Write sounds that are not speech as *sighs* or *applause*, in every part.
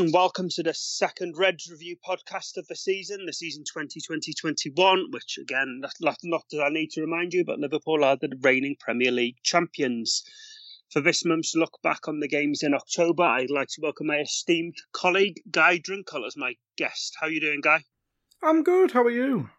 And welcome to the second Reds review podcast of the season, the season 2020-21, which again, not, not, that I need to remind you, but Liverpool are the reigning Premier League champions. For this month's look back on the games in October, I'd like to welcome my esteemed colleague, Guy Drinkel, as my guest. How are you doing, Guy? I'm good. How are you?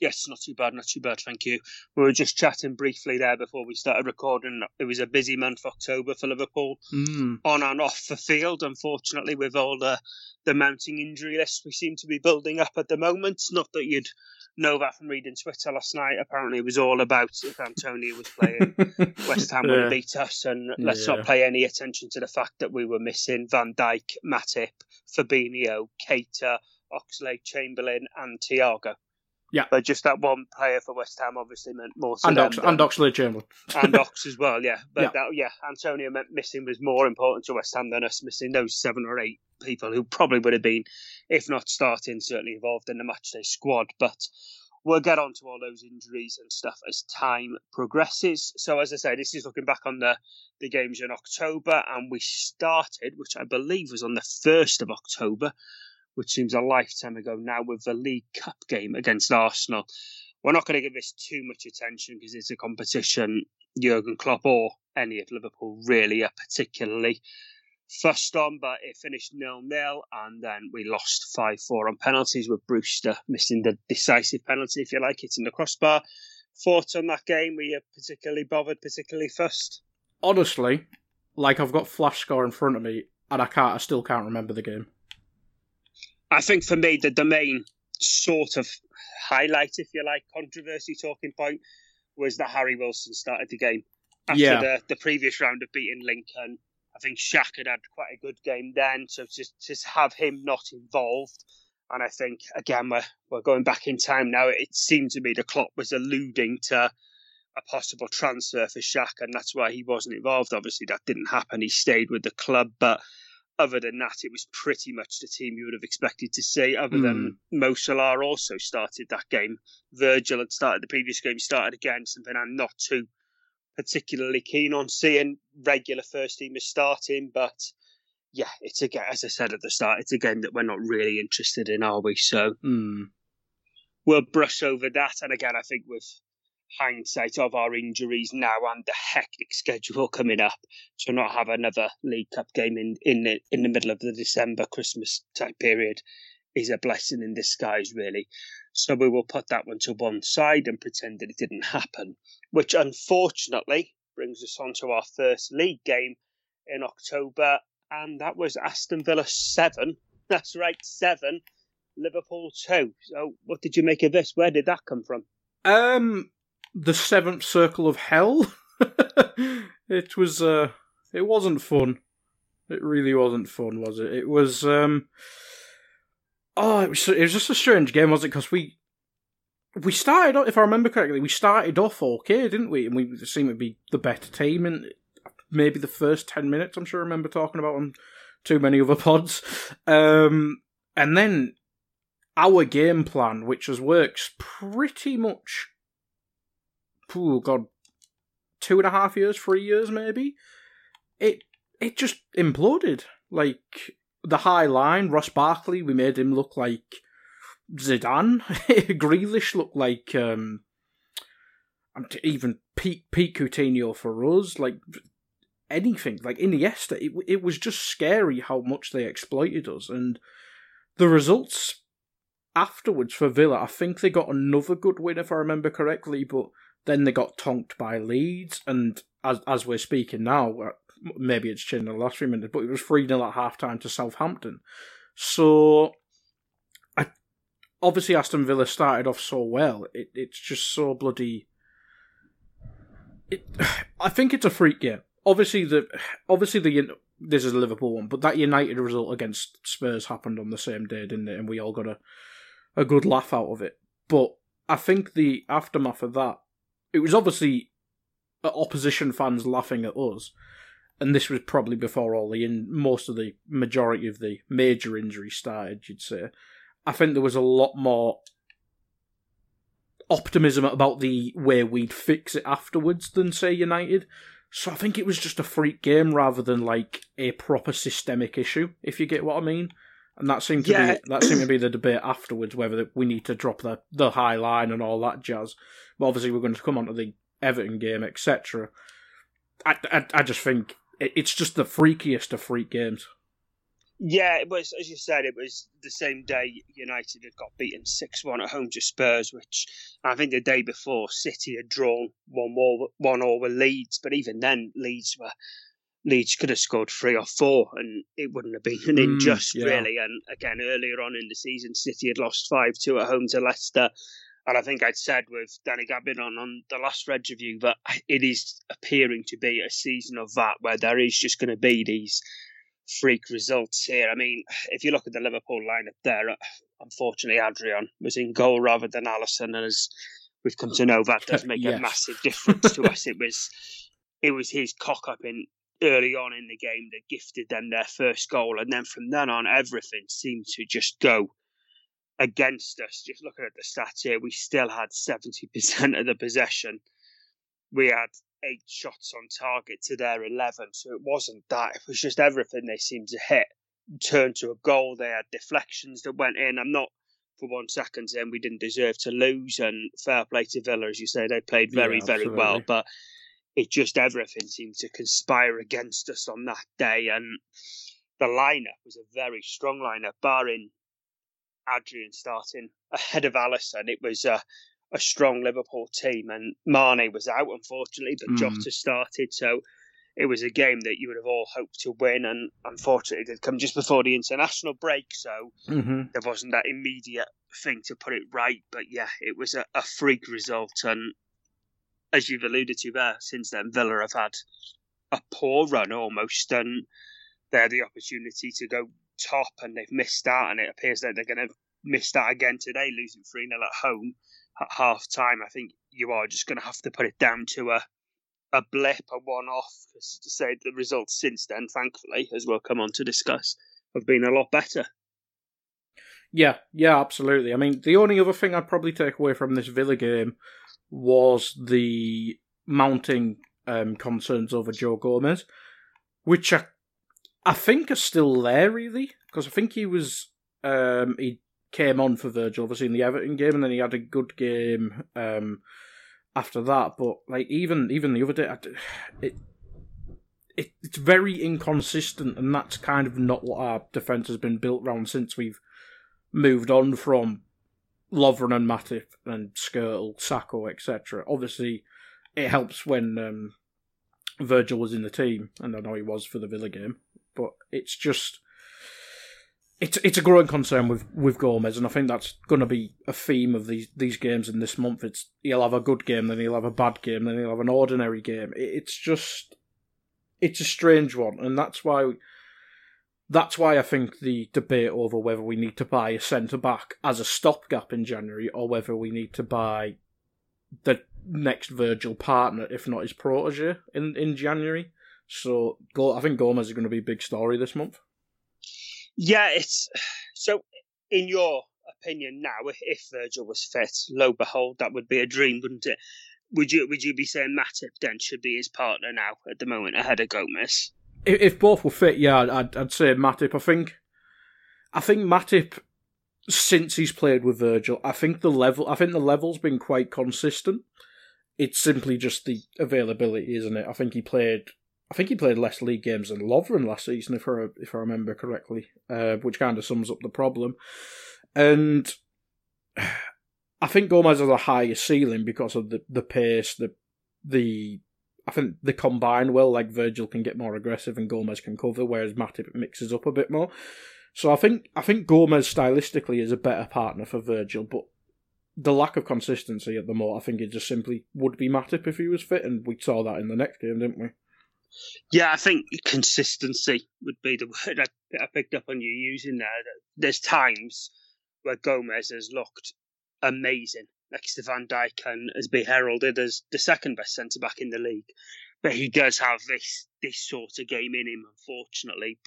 Yes, not too bad, not too bad, thank you. We were just chatting briefly there before we started recording. It was a busy month, October, for Liverpool, Mm. on and off the field, unfortunately, with all the, the mounting injury list we seem to be building up at the moment. Not that you'd know that from reading Twitter last night. Apparently, it was all about if Antonio was playing, *laughs* West Ham would Yeah. beat us, and let's Yeah. not pay any attention to the fact that we were missing Van Dijk, Matip, Fabinho, Keita, Oxlade, Chamberlain, and Thiago. Yeah. But just that one player for West Ham obviously meant more to and Ox- than- and Chamberlain. and Ox as well, yeah. But Yeah. that, yeah, Antonio meant missing was more important to West Ham than us missing those seven or eight people who probably would have been, if not starting, certainly involved in the matchday squad. But we'll get on to all those injuries and stuff as time progresses. So, as I say, this is looking back on the, the games in October, and we started, which I believe was on the 1st of October, which seems a lifetime ago now, with the League Cup game against Arsenal. We're not going to give this too much attention because it's a competition Jurgen Klopp or any of Liverpool really are particularly fussed on, but it finished nil nil, and then we lost five four on penalties with Brewster missing the decisive penalty, if you like, hitting the crossbar. Thoughts on that game? Were you particularly bothered, particularly fussed? Honestly, like I've got flash score in front of me, and I can't. I still can't remember the game. I think for me, the, the main sort of highlight, if you like, controversy talking point was that Harry Wilson started the game after Yeah. the, the previous round of beating Lincoln. I think Shaq had had quite a good game then, so just just have him not involved. And I think again we're we're going back in time now. It seemed to me the Klopp was alluding to a possible transfer for Shaq, and that's why he wasn't involved. Obviously, that didn't happen. He stayed with the club, but other than that, it was pretty much the team you would have expected to see. Other than Mo Salah also started that game. Virgil had started the previous game, started again. Something I'm not too particularly keen on seeing regular first teamers starting, but yeah, it's a game. As I said at the start, it's a game that we're not really interested in, are we? So Hmm. we'll brush over that. And again, I think with hindsight of our injuries now and the hectic schedule coming up, to not have another League Cup game in in the, in the middle of the December Christmas type period is a blessing in disguise, really. So we will put that one to one side and pretend that it didn't happen, which unfortunately brings us on to our first league game in October, and that was Aston Villa seven. *laughs* That's right, seven. Liverpool two. So, what did you make of this? Where did that come from? Um, the seventh circle of hell. *laughs* it was. Uh, it wasn't fun. It really wasn't fun, was it? It was. Um. Oh, it was. It was just a strange game, was it? Because we. We started, off- if I remember correctly, we started off okay, didn't we? And we seemed to be the better team in maybe the first 10 minutes, I'm sure I remember talking about on too many other pods. Um, and then our game plan, which has worked pretty much, oh god, two and a half years, three years maybe, it it just imploded. Like the high line, Ross Barkley, we made him look like Zidane. *laughs* Grealish looked like um, even peak peak Coutinho for us. Like anything, like Iniesta, it it was just scary how much they exploited us, and the results afterwards for Villa. I think they got another good win if I remember correctly, but then they got tonked by Leeds, and as as we're speaking now, maybe it's changed in the last few minutes, but it was 3 0 at half time to Southampton. So, I, obviously, Aston Villa started off so well. It, it's just so bloody. It, *sighs* I think it's a freak game. Obviously, the obviously the this is a Liverpool one, but that United result against Spurs happened on the same day, didn't it? And we all got a a good laugh out of it. But I think the aftermath of that, it was obviously uh, opposition fans laughing at us, and this was probably before all the in most of the majority of the major injuries started. You'd say, I think there was a lot more optimism about the way we'd fix it afterwards than say United. So I think it was just a freak game rather than like a proper systemic issue, if you get what I mean. And that seemed to yeah. be that seemed to be the debate afterwards whether we need to drop the the high line and all that jazz. But obviously we're going to come on to the Everton game, etc. I, I, I just think it's just the freakiest of freak games. Yeah, it was as you said. It was the same day United had got beaten six one at home to Spurs, which I think the day before City had drawn one more one all with Leeds. But even then, Leeds were Leeds could have scored three or four, and it wouldn't have been an unjust mm, yeah. really. And again, earlier on in the season, City had lost five two at home to Leicester. And I think I'd said with Danny Gabbin on, on the last Red review that it is appearing to be a season of that where there is just going to be these freak results here. I mean, if you look at the Liverpool lineup there, uh, unfortunately, Adrian was in goal rather than Alisson. and as we've come to know, that does make *laughs* yes. a massive difference to us. It was it was his cock up in early on in the game that gifted them their first goal, and then from then on, everything seemed to just go against us. Just looking at the stats here, we still had 70% of the possession. We had eight shots on target to their 11. So it wasn't that. It was just everything they seemed to hit turned to a goal. They had deflections that went in. I'm not for one second saying we didn't deserve to lose. And fair play to Villa, as you say, they played very, yeah, very well. But it just everything seemed to conspire against us on that day. And the lineup was a very strong lineup, barring Adrian starting ahead of Alisson. It was a, a strong Liverpool team, and Mane was out unfortunately, but mm. Jota started. So it was a game that you would have all hoped to win, and unfortunately, it did come just before the international break, so mm-hmm. there wasn't that immediate thing to put it right. But yeah, it was a, a freak result, and as you've alluded to there, since then Villa have had a poor run almost, and they had the opportunity to go top and they've missed out, and it appears that they're going to miss that again today, losing 3 0 at home at half time. I think you are just going to have to put it down to a a blip, a one off, to say the results since then, thankfully, as we'll come on to discuss, have been a lot better. Yeah, yeah, absolutely. I mean, the only other thing I'd probably take away from this Villa game was the mounting um, concerns over Joe Gomez, which I I think are still there really because I think he was um, he came on for Virgil obviously in the Everton game and then he had a good game um, after that. But like even even the other day, it, it it's very inconsistent and that's kind of not what our defense has been built around since we've moved on from Lovren and Matip and Skrtel, Sakho, etc. Obviously, it helps when um, Virgil was in the team, and I know he was for the Villa game but it's just it's it's a growing concern with, with Gomez, and I think that's going to be a theme of these these games in this month. It's he'll have a good game, then he'll have a bad game, then he'll have an ordinary game. It's just it's a strange one, and that's why that's why I think the debate over whether we need to buy a centre back as a stopgap in January or whether we need to buy the next Virgil partner, if not his protege, in in January. So I think Gomez is going to be a big story this month. Yeah, it's so. In your opinion, now, if Virgil was fit, lo behold, that would be a dream, wouldn't it? Would you would you be saying Matip then should be his partner now at the moment ahead of Gomez? If, if both were fit, yeah, I'd, I'd say Matip. I think, I think Matip since he's played with Virgil, I think the level, I think the level's been quite consistent. It's simply just the availability, isn't it? I think he played I think he played less league games than Lovren last season, if I if I remember correctly, uh, which kind of sums up the problem. And *sighs* I think Gomez has a higher ceiling because of the, the pace, the the I think they combine well. Like Virgil can get more aggressive and Gomez can cover, whereas Matip mixes up a bit more. So I think I think Gomez stylistically is a better partner for Virgil, but the lack of consistency at the moment, I think it just simply would be Matip if he was fit, and we saw that in the next game, didn't we? Yeah, I think consistency would be the word I, I picked up on you using there. There's times where Gomez has looked amazing next to Van Dijk and has been heralded as the second best centre back in the league. But he does have this this sort of game in him, unfortunately.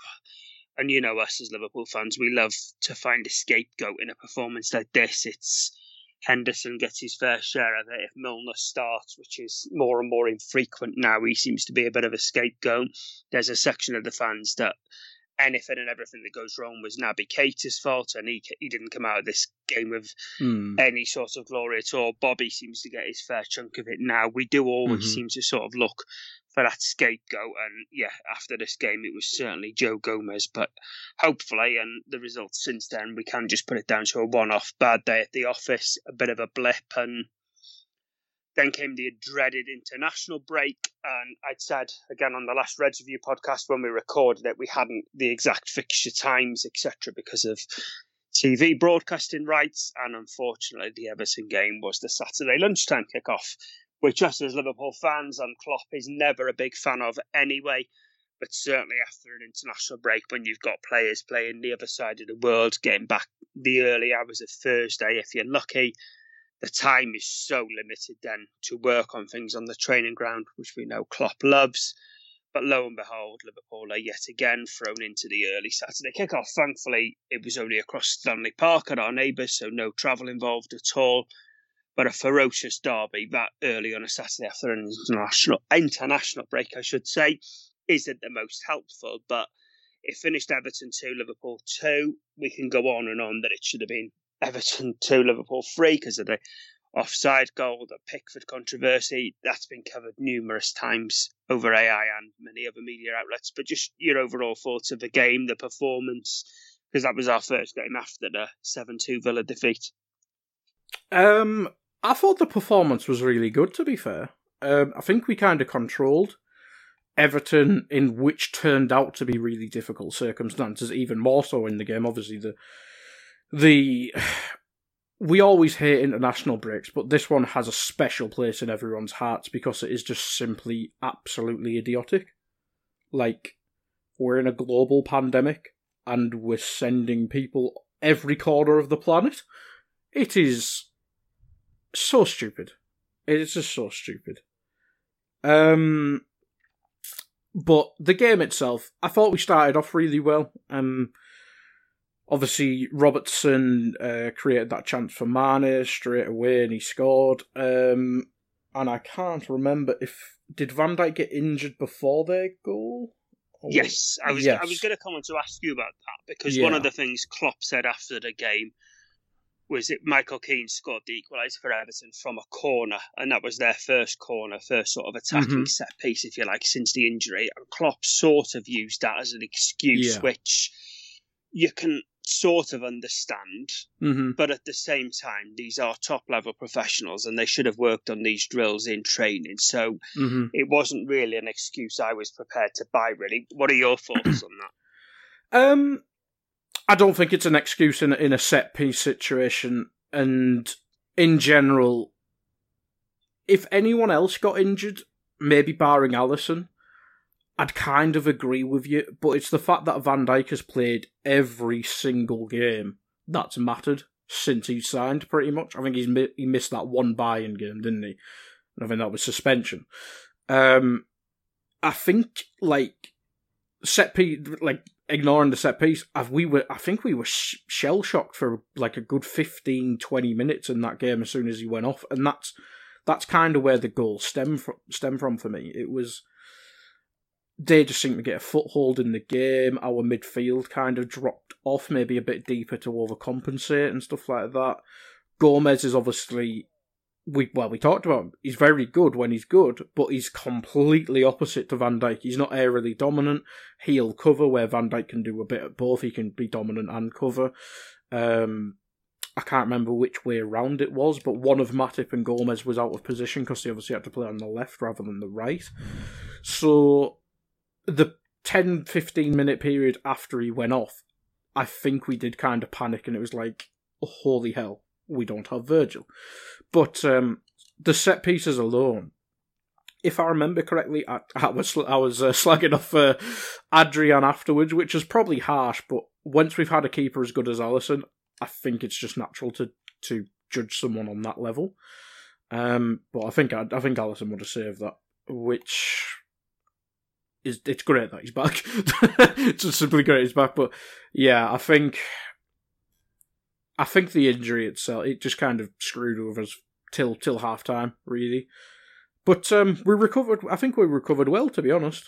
And you know us as Liverpool fans, we love to find a scapegoat in a performance like this. It's Henderson gets his fair share of it. If Milner starts, which is more and more infrequent now, he seems to be a bit of a scapegoat. There's a section of the fans that anything and everything that goes wrong was Naby Keita's fault, and he he didn't come out of this game with mm. any sort of glory at all. Bobby seems to get his fair chunk of it now. We do always mm-hmm. seem to sort of look for that scapegoat, and yeah, after this game, it was certainly Joe Gomez. But hopefully, and the results since then, we can just put it down to a one-off bad day at the office, a bit of a blip, and then came the dreaded international break, and I'd said again on the last Reds Review podcast when we recorded it, we hadn't the exact fixture times, etc., because of TV broadcasting rights, and unfortunately, the Everton game was the Saturday lunchtime kickoff, which us as Liverpool fans and Klopp is never a big fan of anyway. But certainly after an international break, when you've got players playing the other side of the world, getting back the early hours of Thursday, if you're lucky, the time is so limited then to work on things on the training ground, which we know Klopp loves. But lo and behold, Liverpool are yet again thrown into the early Saturday kickoff. Thankfully, it was only across Stanley Park at our neighbours, so no travel involved at all. But a ferocious derby that early on a Saturday after an international international break, I should say, isn't the most helpful. But it finished Everton two, Liverpool two. We can go on and on that it should have been Everton 2, Liverpool 3 because of the offside goal, the Pickford controversy. That's been covered numerous times over AI and many other media outlets. But just your overall thoughts of the game, the performance, because that was our first game after the 7 2 Villa defeat. Um, I thought the performance was really good, to be fair. Um, I think we kind of controlled Everton in which turned out to be really difficult circumstances, even more so in the game. Obviously, the the we always hate international breaks, but this one has a special place in everyone's hearts because it is just simply absolutely idiotic. Like, we're in a global pandemic and we're sending people every corner of the planet. It is so stupid. It is just so stupid. Um, but the game itself, I thought we started off really well. Um, obviously Robertson uh, created that chance for Mane straight away, and he scored. Um, and I can't remember if did Van Dijk get injured before their goal. yes, I was. Yes. I was going to come on to ask you about that because Yeah. one of the things Klopp said after the game was that Michael Keane scored the equaliser for Everton from a corner, and that was their first corner, first sort of attacking Mhm. set piece, if you like, since the injury. And Klopp sort of used that as an excuse, Yeah. which you can sort of understand. Mm-hmm. But at the same time, these are top level professionals and they should have worked on these drills in training. So Mm-hmm. it wasn't really an excuse I was prepared to buy, really. What are your thoughts *clears throat* on that? Um, I don't think it's an excuse in in a set piece situation, and in general, if anyone else got injured, maybe barring Alisson, I'd kind of agree with you. But it's the fact that Van Dijk has played every single game that's mattered since he signed. Pretty much, I think he's mi- he missed that one buy-in game, didn't he? And I think that was suspension. Um, I think like set piece, like ignoring the set piece, we were, I think we were sh- shell shocked for like a good 15, 20 minutes in that game as soon as he went off, and that's that's kind of where the goal stem stem from for me. It was they just seemed to get a foothold in the game. Our midfield kind of dropped off, maybe a bit deeper to overcompensate and stuff like that. Gomez is obviously we well we talked about him. He's very good when he's good, but he's completely opposite to Van Dijk. He's not aerially dominant. He'll cover where Van Dijk can do a bit of both. He can be dominant and cover. Um, I can't remember which way around it was, but one of Matip and Gomez was out of position because they obviously had to play on the left rather than the right. So the 10 15 minute period after he went off, I think we did kind of panic and it was like, holy hell, we don't have Virgil. But um, the set pieces alone, if I remember correctly, I, I was I was uh, slagging off uh, Adrian afterwards, which is probably harsh. But once we've had a keeper as good as Alisson, I think it's just natural to to judge someone on that level. Um, but I think I, I think Alisson would have saved that, which is it's great that he's back. *laughs* it's simply great he's back. But yeah, I think I think the injury itself it just kind of screwed over us till till half time, really. But um, we recovered. I think we recovered well, to be honest.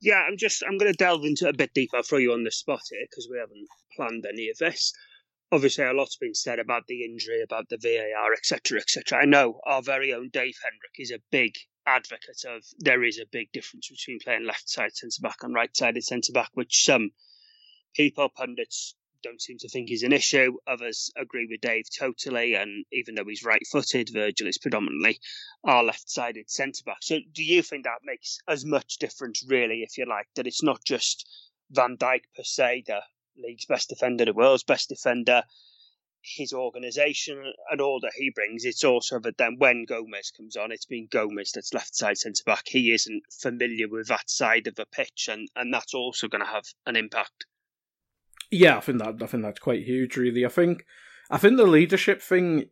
Yeah, I'm just I'm going to delve into it a bit deeper. I'll throw you on the spot here because we haven't planned any of this. Obviously, a lot's been said about the injury, about the VAR, etc., etc. I know our very own Dave Hendrick is a big advocate of there is a big difference between playing left side centre back and right sided centre back, which some people, pundits, don't seem to think is an issue. Others agree with Dave totally. And even though he's right footed, Virgil is predominantly our left sided centre back. So do you think that makes as much difference, really, if you like, that it's not just Van Dijk per se, the league's best defender, the world's best defender, his organisation and all that he brings. It's also that then when Gomez comes on, it's been Gomez that's left side centre back. He isn't familiar with that side of the pitch, and, and that's also going to have an impact. Yeah, I think that I think that's quite huge. Really, I think I think the leadership thing,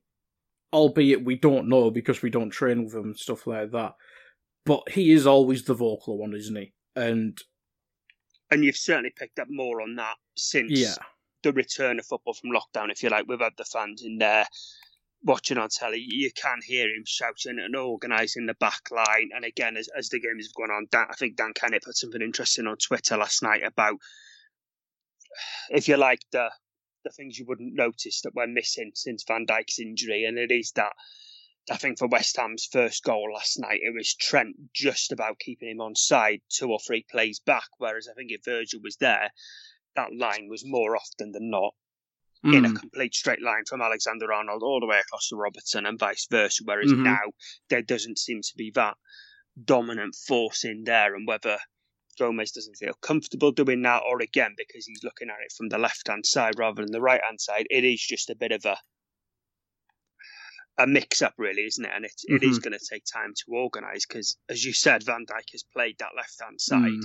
albeit we don't know because we don't train with him and stuff like that, but he is always the vocal one, isn't he? And and you've certainly picked up more on that since yeah. The return of football from lockdown. If you like, had the fans in there watching on telly. You can hear him shouting and organising the back line. And again, as, as the game is going on, Dan, I think Dan Kennett put something interesting on Twitter last night about if you like, the the things you wouldn't notice that we're missing since Van Dijk's injury, and it is that. I think for West Ham's first goal last night, it was Trent just about keeping him on side two or three plays back. Whereas I think if Virgil was there, that line was more often than not mm. in a hmm. complete straight line from Alexander Arnold all the way across to Robertson and vice versa. Whereas mm-hmm. now there doesn't seem to be that dominant force in there, and whether Gomez doesn't feel comfortable doing that, or again because he's looking at it from the left hand side rather than the right hand side. It is just a bit of a a mix up, really, isn't it? And it, mm-hmm. it is mm-hmm. going to take time to organise because, as you said, Van Dijk has played that left hand side mm.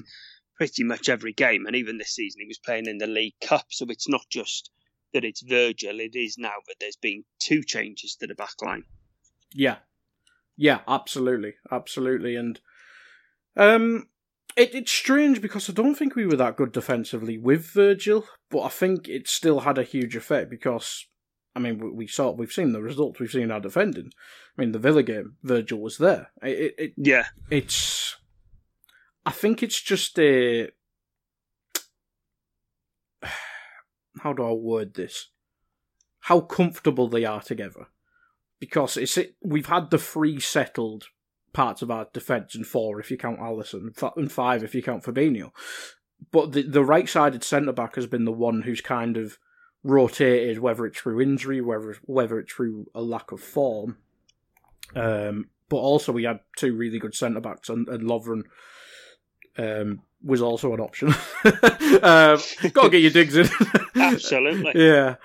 Pretty much every game, and even this season he was playing in the League Cup. So it's not just that it's Virgil; it is now that there's been two changes to the back line. Yeah, yeah, absolutely, absolutely, and um, it, it's strange because I don't think we were that good defensively with Virgil, but I think it still had a huge effect because I mean we, we saw we've seen the results, we've seen our defending. I mean the Villa game, Virgil was there. It, it, yeah, it's. I think it's just a. *sighs* How do I word this? How comfortable they are together, because it's it. We've had the three settled parts of our defence, and four if you count Alisson, and five if you count Fabinho. But the the right sided centre back has been the one who's kind of rotated, whether it's through injury, whether whether it's through a lack of form. Um, but also we had two really good centre backs, and, and Lovren um, was also an option. *laughs* um, gotta get your digs in. *laughs* Absolutely. yeah.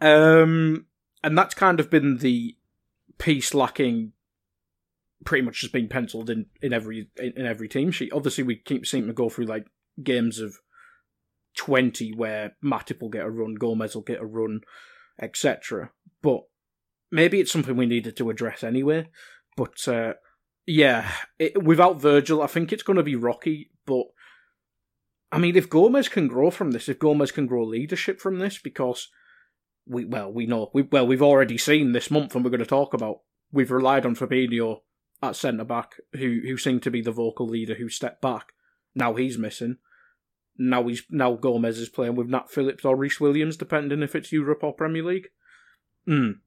Um, and that's kind of been the piece lacking pretty much has been penciled in in every in every team sheet. Obviously, we keep seeing to go through like games of twenty where Matip will get a run, Gomez will get a run, etc. But maybe it's something we needed to address anyway. But uh, yeah, it, without Virgil, I think it's going to be rocky. But I mean, if Gomez can grow from this, if Gomez can grow leadership from this, because we well we know we well we've already seen this month, and we're going to talk about we've relied on Fabinho at centre back who who seemed to be the vocal leader who stepped back. Now he's missing. Now he's now Gomez is playing with Nat Phillips or Rhys Williams, depending if it's Europe or Premier League. Mm.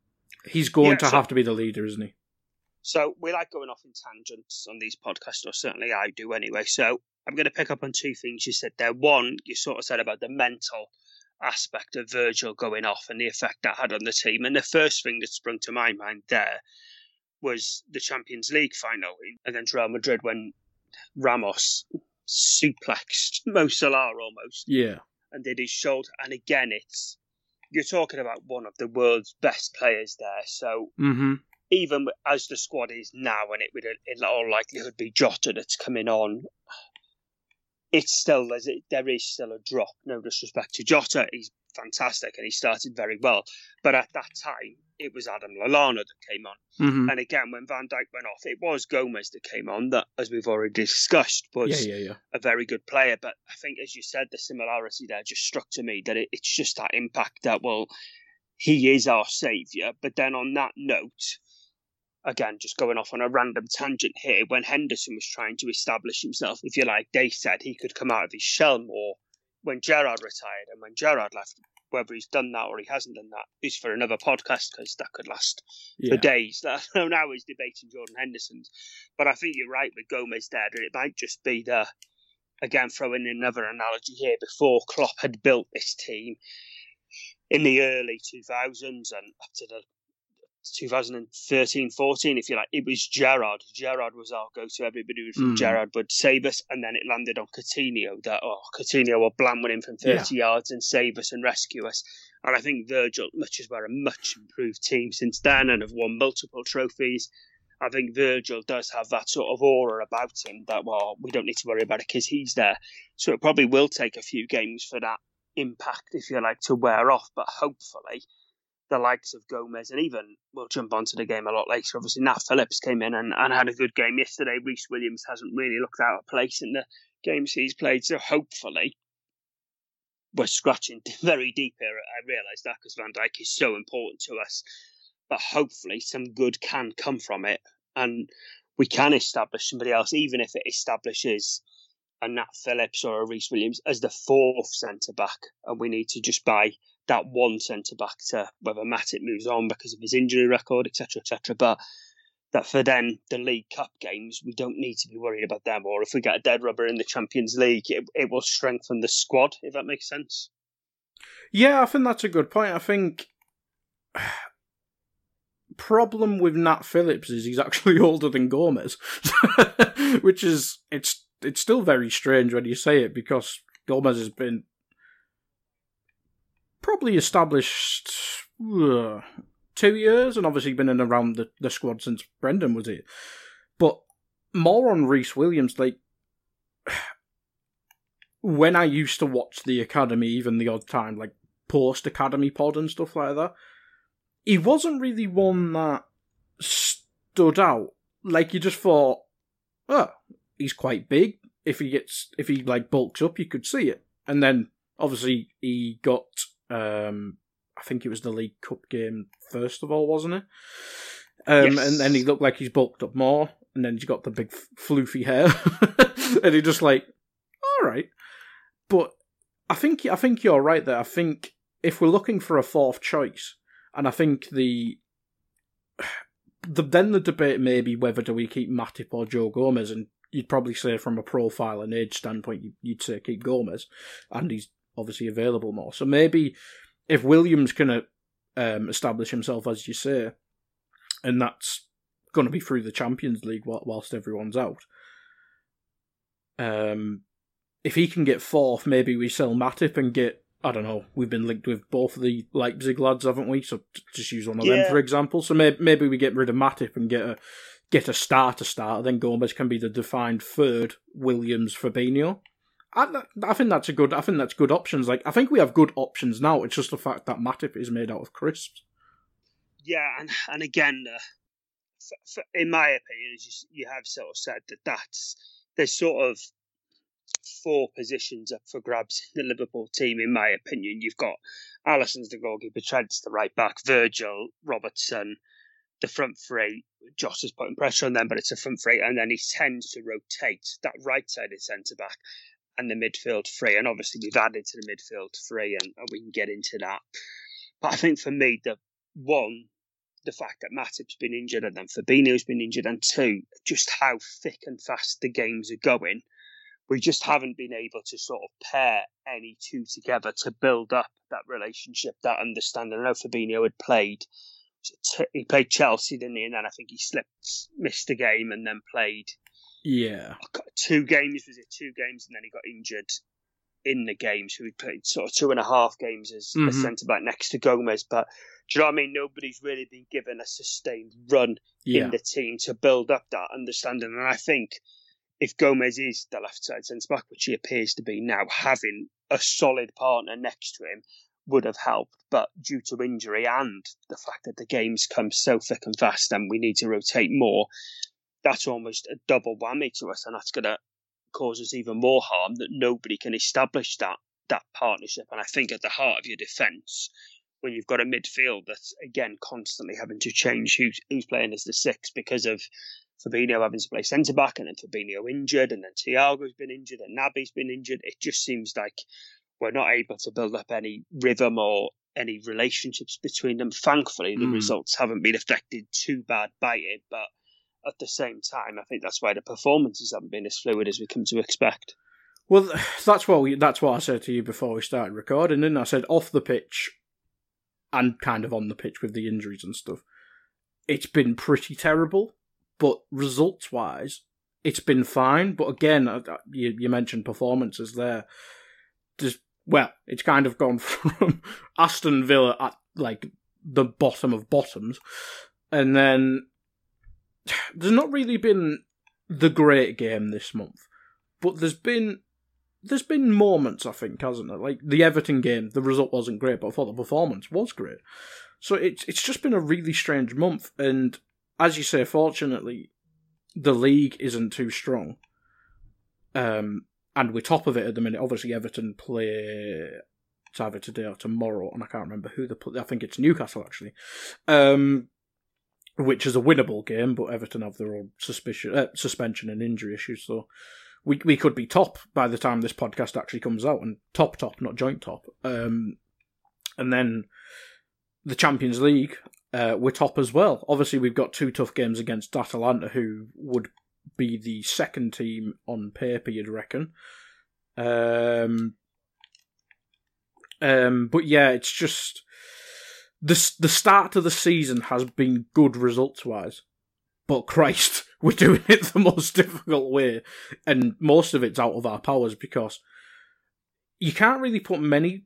He's going yeah, to so, have to be the leader, isn't he? So we like going off in tangents on these podcasts, or certainly I do anyway. So I'm going to pick up on two things you said there. One, you sort of said about the mental aspect of Virgil going off and the effect that had on the team. And the first thing that sprung to my mind there was the Champions League final against Real Madrid when Ramos suplexed *laughs* Mo Salah almost. Yeah. And did his shoulder. And again, it's you're talking about one of the world's best players there. So mm-hmm. Even as the squad is now, and it would in all likelihood be Jota that's coming on, it's still there is still a drop. No disrespect to Jota, he's fantastic and he started very well. But at that time, it was Adam Lallana that came on. Mm-hmm. And again, when Van Dijk went off, it was Gomez that came on. That, as we've already discussed, was yeah, yeah, yeah. a very good player. But I think, as you said, the similarity there just struck to me that it, it's just that impact that well, he is our saviour. But then on that note, again, just going off on a random tangent here, when Henderson was trying to establish himself, if you like, they said he could come out of his shell more when Gerrard retired and when Gerrard left. Whether he's done that or he hasn't done that is for another podcast because that could last yeah. for days. *laughs* That now is debating Jordan Henderson's, but I think you're right with Gomez there. It might just be the again throwing in another analogy here. Before Klopp had built this team in the early 2000s and up to the 2013 14, if you like, it was Gerrard. Gerrard was our go to. Everybody from mm. Gerrard would save us, and then it landed on Coutinho that, oh, Coutinho will blam one in from 30 yeah. yards and save us and rescue us. And I think Virgil, much as we're a much improved team since then and have won multiple trophies, I think Virgil does have that sort of aura about him that, well, we don't need to worry about it because he's there. So it probably will take a few games for that impact, if you like, to wear off, but hopefully the likes of Gomez and even we'll jump onto the game a lot later. Obviously, Nat Phillips came in and, and had a good game yesterday. Rhys Williams hasn't really looked out of place in the games he's played, so hopefully we're scratching *laughs* very deep here. I realise that because Van Dijk is so important to us, but hopefully some good can come from it, and we can establish somebody else, even if it establishes a Nat Phillips or a Rhys Williams as the fourth centre back, and we need to just buy that one centre back to whether Matip moves on because of his injury record, etc., etc. But that for then the League Cup games, we don't need to be worried about them. Or if we get a dead rubber in the Champions League, it, it will strengthen the squad. If that makes sense. Yeah, I think that's a good point. I think *sighs* problem with Nat Phillips is he's actually *laughs* older than Gomez, *laughs* which is it's it's still very strange when you say it because Gomez has been probably established uh, two years and obviously been in around the, the squad since Brendan was here. But more on Rhys Williams, like *sighs* when I used to watch the academy, even the odd time, like post academy pod and stuff like that, he wasn't really one that stood out. Like you just thought, oh, he's quite big. If he gets, if he like bulks up, you could see it. And then obviously he got um, I think it was the League Cup game first of all, wasn't it? Um, yes. And then he looked like he's bulked up more, and then he's got the big floofy hair, *laughs* and he just like, all right. But I think I think you're right there. I think if we're looking for a fourth choice, and I think the *sighs* the then the debate may be whether do we keep Matip or Joe Gomez, and you'd probably say from a profile and age standpoint, you'd say keep Gomez, and he's obviously available more. So maybe if Williams can uh, um, establish himself, as you say, and that's going to be through the Champions League whilst everyone's out. Um, if he can get fourth, maybe we sell Matip and get. I don't know. We've been linked with both of the Leipzig lads, haven't we? So just use one of yeah. them for example. So maybe maybe we get rid of Matip and get a get a starter starter. Then Gomez can be the defined third. Williams, Fabinho. I, I think that's a good. I think that's good options. Like I think we have good options now. It's just the fact that Matip is made out of crisps. Yeah, and and again, uh, in my opinion, as you, you have sort of said that that's there's sort of four positions up for grabs in the Liverpool team. In my opinion, you've got Alisson's the goalkeeper, Trent's the right back, Virgil, Robertson, the front three. Josh is putting pressure on them, but it's a front three, and then he tends to rotate that right sided centre back and the midfield three. And obviously, we've added to the midfield three, and, and we can get into that. But I think for me, the one, the fact that Matip's been injured and then Fabinho's been injured, and two, just how thick and fast the games are going. we just haven't been able to sort of pair any two together to build up that relationship, that understanding. I know Fabinho had played, he played Chelsea, didn't he? And then I think he slipped, missed a game, and then played. Yeah. Two games, was it two games? And then he got injured in the game. So he played sort of two and a half games as mm-hmm. a centre back next to Gomez. But do you know what I mean? Nobody's really been given a sustained run yeah. in the team to build up that understanding. And I think if Gomez is the left side centre back, which he appears to be now, having a solid partner next to him would have helped. But due to injury and the fact that the games come so thick and fast and we need to rotate more, that's almost a double whammy to us. And that's going to cause us even more harm that nobody can establish that that partnership. And I think at the heart of your defence, when you've got a midfield that's again constantly having to change who's who's playing as the six because of Fabinho having to play centre back and then Fabinho injured and then Thiago's been injured and Naby's been injured. It just seems like we're not able to build up any rhythm or any relationships between them. Thankfully, the mm. results haven't been affected too bad by it, but at the same time, I think that's why the performances haven't been as fluid as we come to expect. Well, *sighs* that's what we, that's what I said to you before we started recording, and I said off the pitch, and kind of on the pitch with the injuries and stuff. It's been pretty terrible, but results wise, it's been fine. But again, you, you mentioned performances there. Just well, it's kind of gone *laughs* from Aston Villa at like the bottom of bottoms, and then *sighs* there's not really been the great game this month, but there's been there's been moments, I think, hasn't it? Like the Everton game, the result wasn't great, but I thought the performance was great. So it's it's just been a really strange month, and as you say, fortunately, the league isn't too strong. Um, and we're top of it at the minute. Obviously, Everton play either today or tomorrow, and I can't remember who they play. I think it's Newcastle actually, um, which is a winnable game, but Everton have their own suspicion, uh, suspension and injury issues, so we we could be top by the time this podcast actually comes out, and top top, not joint top. Um, and then the Champions League, uh, we're top as well. Obviously, we've got two tough games against Atalanta, who would be the second team on paper, you'd reckon. Um, um, but yeah, it's just the the start of the season has been good results wise, but Christ, *laughs* we're doing it the most difficult way, and most of it's out of our powers because you can't really put many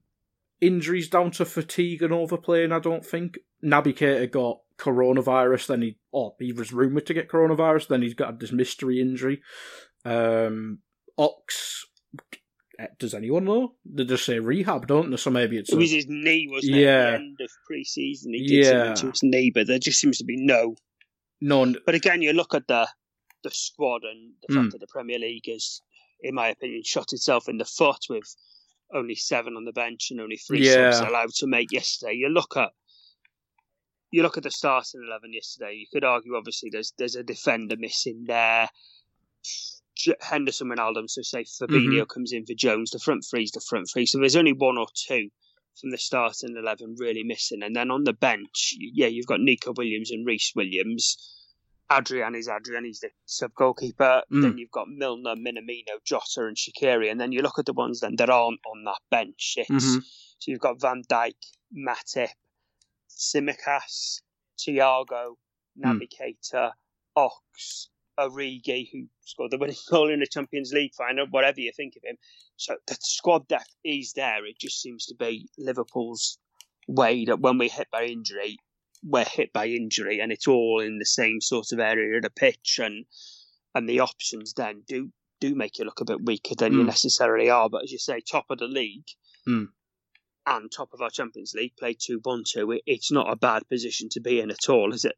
injuries down to fatigue and overplaying. I don't think Naby Keita got coronavirus, then he oh he was rumored to get coronavirus, then he's got this mystery injury. Um, Ox, does anyone know? They just say rehab, don't they? So maybe it's it was his knee, wasn't it? Yeah. At the end of pre-season, he did yeah. something to his knee, but there just seems to be no none. But again, you look at the the squad and the fact mm. that the Premier League has, in my opinion, shot itself in the foot with only seven on the bench and only three yeah. subs allowed to make yesterday. You look at you look at the starting eleven yesterday. You could argue, obviously, there's there's a defender missing there. Henderson Wijnaldum, so say Fabinho mm-hmm. comes in for Jones. The front three is the front three. So there's only one or two from the starting eleven really missing. And then on the bench, yeah, you've got Neco Williams and Rhys Williams. Adrian is Adrian, he's the sub goalkeeper. Mm. Then you've got Milner, Minamino, Jota, and Shaqiri. And then you look at the ones then that aren't on that bench. Mm-hmm. So you've got Van Dijk, Matip, Tsimikas, Thiago, Keita, mm. Ox, Origi, who scored the winning *laughs* goal in the Champions League final, whatever you think of him. So the squad depth is there. It just seems to be Liverpool's way that when we hit by injury, we're hit by injury, and it's all in the same sort of area of the pitch, and and the options then do do make you look a bit weaker than mm. you necessarily are. But as you say, top of the league. Mm and top of our Champions League, play 2 1 2, it's not a bad position to be in at all, is it?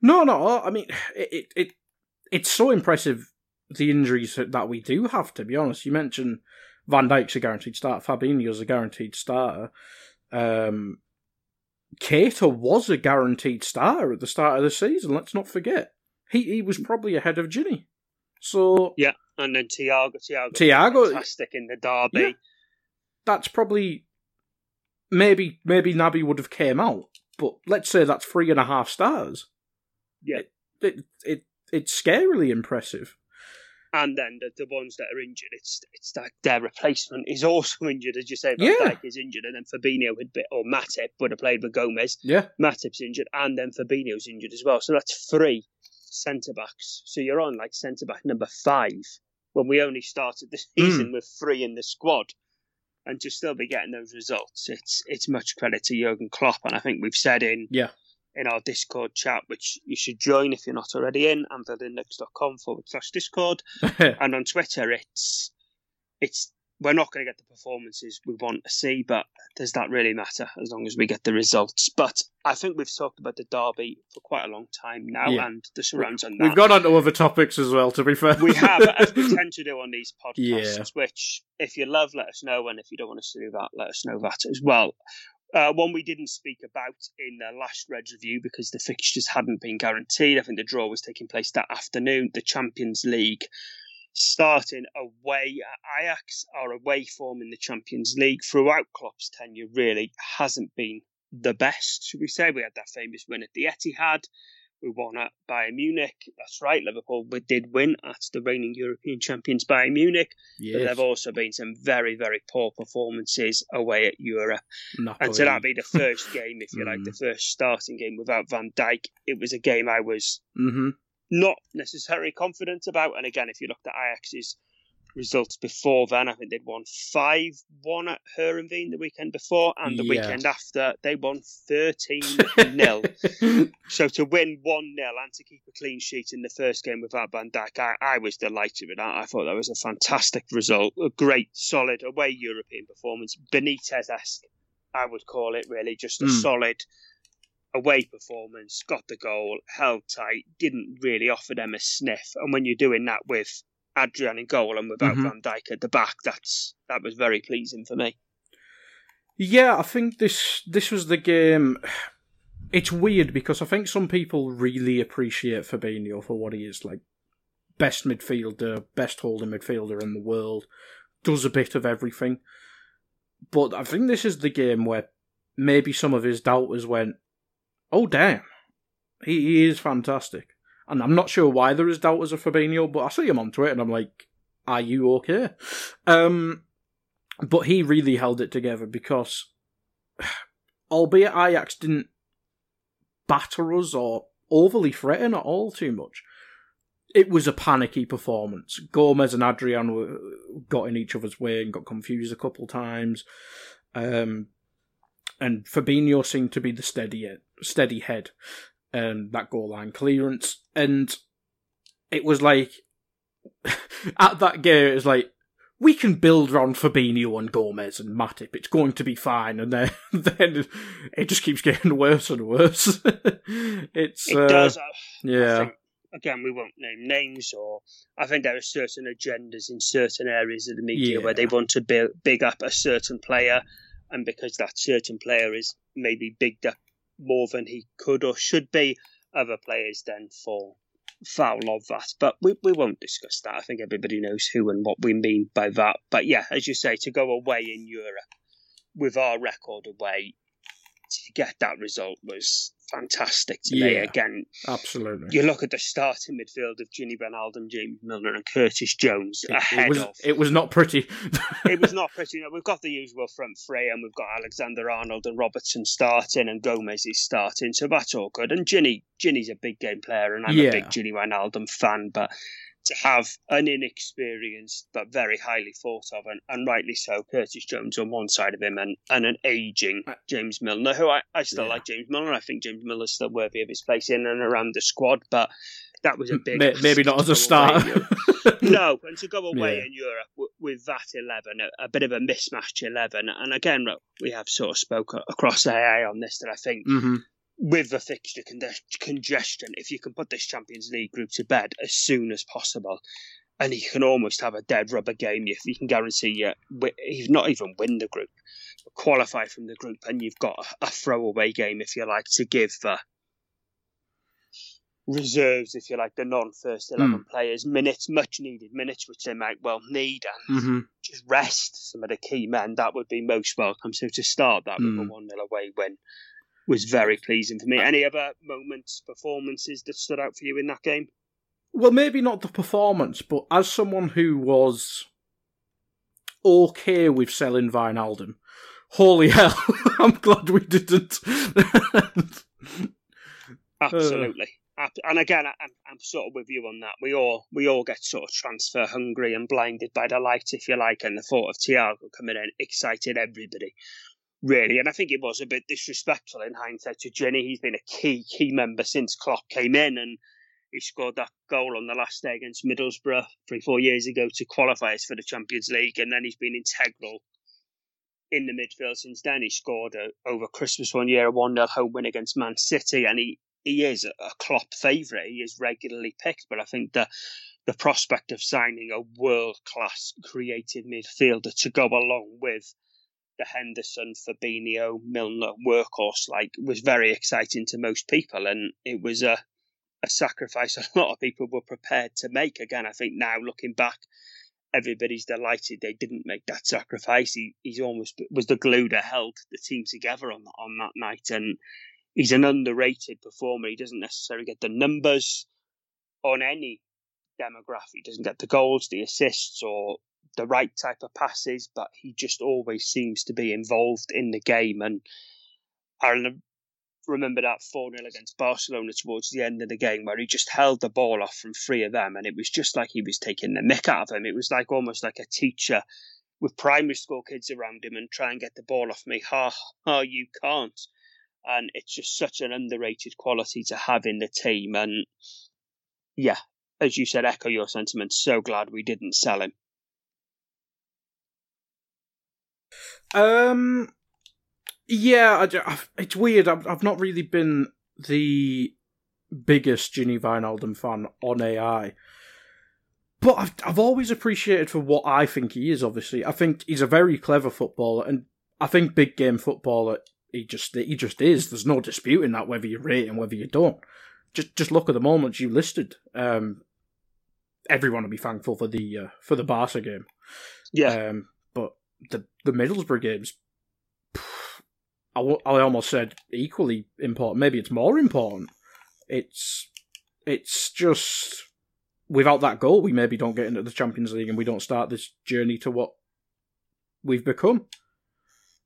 No, no. I mean, *sighs* it, it, it it's so impressive the injuries that we do have. To be honest, you mentioned Van Dijk's a guaranteed start, Fabinho's a guaranteed starter. Um, Keita was a guaranteed starter at the start of the season. Let's not forget he he was probably ahead of Gini. So yeah, and then Thiago, Thiago, Thiago, fantastic in the derby. Yeah, that's probably maybe maybe Naby would have came out, but let's say that's three and a half stars. Yeah, it, it, it it's scarily impressive. and then the, the ones that are injured, it's it's like their replacement is also *laughs* injured, as you say. Van Yeah. Dijk is injured, and then Fabinho had bit, or Matip would have played with Gomez. Yeah. Matip's injured, and then Fabinho's injured as well. So that's three centre backs. So you're on like centre back number five when we only started the *laughs* season hmm. with three in the squad, and to still be getting those results, it's it's much credit to Jurgen Klopp. And I think we've said in Yeah. In our Discord chat, which you should join if you're not already in, anfield.index.com forward slash Discord. *laughs* And on Twitter, it's it's we're not going to get the performances we want to see, but does that really matter as long as we get the results? But I think we've talked about the derby for quite a long time now, Yeah. and the surrounds on that. We've gone on to other topics as well, to be fair. we have, *laughs* as we tend to do on these podcasts, Yeah. which if you love, let us know, and if you don't want us to do that, let us know that as well. Uh, one we didn't speak about in the last Reds review because the fixtures hadn't been guaranteed. I think the draw was taking place that afternoon. The Champions League starting away at Ajax, our away form in the Champions League throughout Klopp's tenure really hasn't been the best, should we say. We had that famous win at the Etihad. We won at Bayern Munich. That's right, Liverpool we did win at the reigning European champions Bayern Munich. But there have also been some very, very poor performances away at Europe. Napoli. And so that'd be the first *laughs* game, if you like, Mm. the first starting game without Van Dijk. It was a game I was Mhm. not necessarily confident about. And again, if you looked at Ajax's results before then, I think they'd won 5 1 at Heerenveen the weekend before, and the Yeah. weekend after, they won *laughs* 13 0. So to win 1 0 and to keep a clean sheet in the first game without Van Dijk, I, I was delighted with that. I thought that was a fantastic result, a great, solid away European performance, Benitez esque, I would call it really, just a Mm. solid away performance, got the goal, held tight, didn't really offer them a sniff. And when you're doing that with Adrian in goal and without Mhm. Van Dijk at the back, that's that was very pleasing for me. Yeah, I think this this was the game. It's weird because I think some people really appreciate Fabinho for what he is like. Best midfielder, best holding midfielder in the world, does a bit of everything. But I think this is the game where maybe some of his doubters went, "Oh damn, he, he is fantastic." And I'm not sure why there is doubters of Fabinho, but I see him on Twitter and I'm like, "Are you okay?" Um, but he really held it together because, *sighs* albeit Ajax didn't batter us or overly threaten at all too much, it was a panicky performance. Gomez and Adrian were, got in each other's way and got confused a couple times. Um, and Fabinho seemed to be the steady steady head, and that goal line clearance. And it was like *laughs* at that game, it was like we can build around Fabinho and Gomez and Matip. It's going to be fine. And then, *laughs* then it just keeps getting worse and worse. *laughs* it's It uh, does. I- I yeah, think, again, we won't name names, or I think there are certain agendas in certain areas of the media where they want to build, big up a certain player, and because that certain player is maybe bigged up more than he could or should be, other players then fall foul of that. But we, we won't discuss that. I think everybody knows who and what we mean by that. But yeah, as you say, to go away in Europe with our record away to get that result was fantastic to me. Yeah. Again, absolutely. you look at the starting midfield of Gini Wijnaldum, James Milner, and Curtis Jones It, ahead it was of. it was not pretty. *laughs* it was not pretty. You know, we've got the usual front three, and we've got Alexander Arnold and Robertson starting, and Gomez is starting, so that's all good. And Gini, Gini's a big game player, and I'm Yeah. a big Gini Wijnaldum fan, but to have an inexperienced but very highly thought of, and, and rightly so, Curtis Jones on one side of him, and, and an aging James Milner, who I, I still Yeah. like James Milner. I think James Milner's still worthy of his place in and around the squad, but that was a big maybe not as a starter. *laughs* no, and to go away Yeah. in Europe w- with that 11, a, a bit of a mismatch 11. And again, we have sort of spoke across AA on this that I think hmm with the fixture con- congestion, if you can put this Champions League group to bed as soon as possible, and you can almost have a dead rubber game if you can guarantee you, if not even win the group, but qualify from the group, and you've got a, throwaway game, if you like, to give the reserves, if you like, the non-first 11 players minutes, much needed minutes, which they might well need, and hmm just rest some of the key men. That would be most welcome. So to start that with a Mm. 1 0 away win was very pleasing for me. Any other moments, performances that stood out for you in that game? well, maybe not the performance, but as someone who was okay with selling Wijnaldum, holy *laughs* hell, I'm glad we didn't. *laughs* Absolutely. and again, I'm, I'm sort of with you on that. We all we all get sort of transfer hungry and blinded by the light, if you like, and the thought of Thiago coming in excited everybody, really. And I think it was a bit disrespectful in hindsight to Gini. He's been a key key member since Klopp came in, and he scored that goal on the last day against Middlesbrough three four years ago to qualify us for the Champions League, and then he's been integral in the midfield since then. He scored a, over Christmas one year a 1 0 home win against Man City, and he, he is a, a Klopp favourite. He is regularly picked, but I think the the prospect of signing a world class creative midfielder to go along with the Henderson, Fabinho, Milner workhorse like was very exciting to most people, and it was a a sacrifice *laughs* a lot of people were prepared to make. Again, I think now looking back, everybody's delighted they didn't make that sacrifice. He he's almost was the glue that held the team together on on that night, and he's an underrated performer. He doesn't necessarily get the numbers on any demographic. He doesn't get the goals, the assists, or the right type of passes, but he just always seems to be involved in the game. And I remember that 4 0 against Barcelona towards the end of the game where he just held the ball off from three of them and it was just like he was taking the mick out of them. It was like almost like a teacher with primary school kids around him and try and get the ball off me. Ha, ha, you can't. And it's just such an underrated quality to have in the team. And yeah, as you said, echo your sentiments. So glad we didn't sell him. Um, yeah, I, it's weird. I've, I've not really been the biggest Gini Wijnaldum fan on AI. But I've, I've always appreciated for what I think he is, obviously. I think he's a very clever footballer, and I think big game footballer, he just he just is. There's no disputing that, whether you rate him, whether you don't. Just just look at the moments you listed. Um, everyone will be thankful for the uh, for the Barca game. Yeah. Um, the the Middlesbrough games, *sighs* I, w- I almost said equally important. Maybe it's more important. It's it's just without that goal, we maybe don't get into the Champions League and we don't start this journey to what we've become.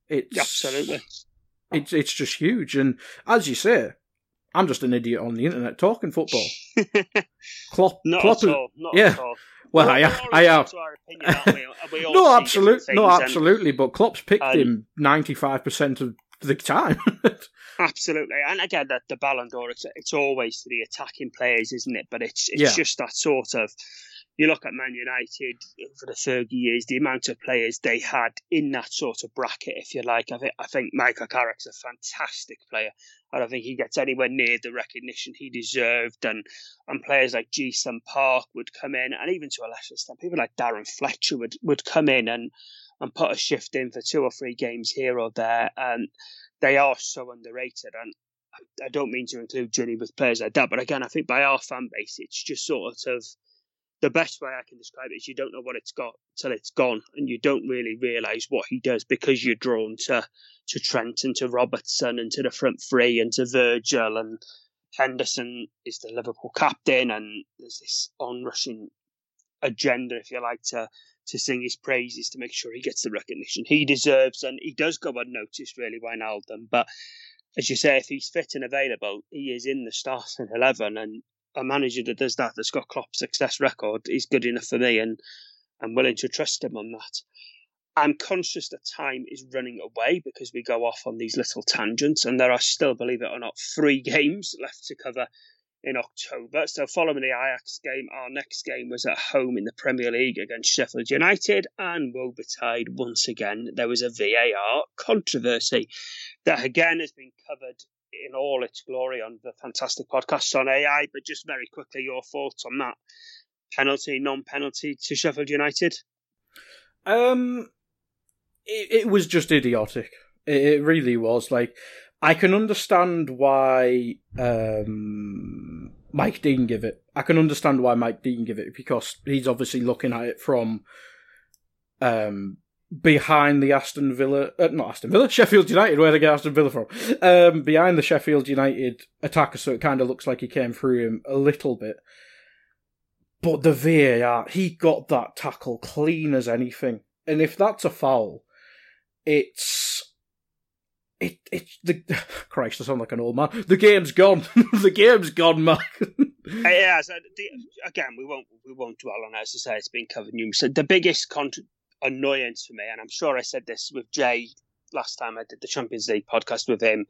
It's absolutely. It's it's just huge, and as you say, I'm just an idiot on the internet talking football. *laughs* Klopp, Not Klopp, at all. Not yeah. At all. Well, I, I, have. *laughs* no, absolutely, no, absolutely. And, but Klopp's picked um, him ninety five percent of the time. *laughs* Absolutely, and again, the, the Ballon d'Or, it's, it's always to the attacking players, isn't it? But it's it's yeah. just that sort of. You look at Man United for the 30 years, the amount of players they had in that sort of bracket, if you like. I think I think Michael Carrick's a fantastic player. I don't think he gets anywhere near the recognition he deserved. And and players like Ji-sung Park would come in, and even to a lesser extent, people like Darren Fletcher would, would come in and and put a shift in for two or three games here or there. And they are so underrated. And I don't mean to include Gini with players like that, but again, I think by our fan base, it's just sort of the best way I can describe it is you don't know what it's got till it's gone, and you don't really realise what he does because you're drawn to to Trent and to Robertson and to the front three and to Virgil and Henderson is the Liverpool captain, and there's this onrushing agenda, if you like, to to sing his praises to make sure he gets the recognition he deserves, and he does go unnoticed, really, Wijnaldum. But as you say, if he's fit and available, he is in the starting eleven, and a manager that does that, that's got Klopp's success record, is good enough for me, and I'm willing to trust him on that. I'm conscious that time is running away because we go off on these little tangents, and there are still, believe it or not, three *laughs* games left to cover in October. So, following the Ajax game, our next game was at home in the Premier League against Sheffield United, and woe betide once again, there was a VAR controversy that again has been covered in all its glory on the fantastic podcast on AI. But just very quickly, your thoughts on that penalty, non-penalty to Sheffield United? Um, it, it was just idiotic. It, it really was. Like, I can understand why um, Mike Dean give it. I can understand why Mike Dean give it because he's obviously looking at it from um, behind the Aston Villa, uh, not Aston Villa, Sheffield United, where they get Aston Villa from, um, behind the Sheffield United attacker, so it kind of looks like he came through him a little bit. But the VAR, he got that tackle clean as anything. And if that's a foul, it's it it the *laughs* Christ, I sound like an old man. The game's gone. *laughs* the game's gone. Uh, yeah, so the, again, we won't we won't dwell on it. As I say, it's been covered numerous. So the biggest con- annoyance for me, and I'm sure I said this with Jay last time I did the Champions League podcast with him,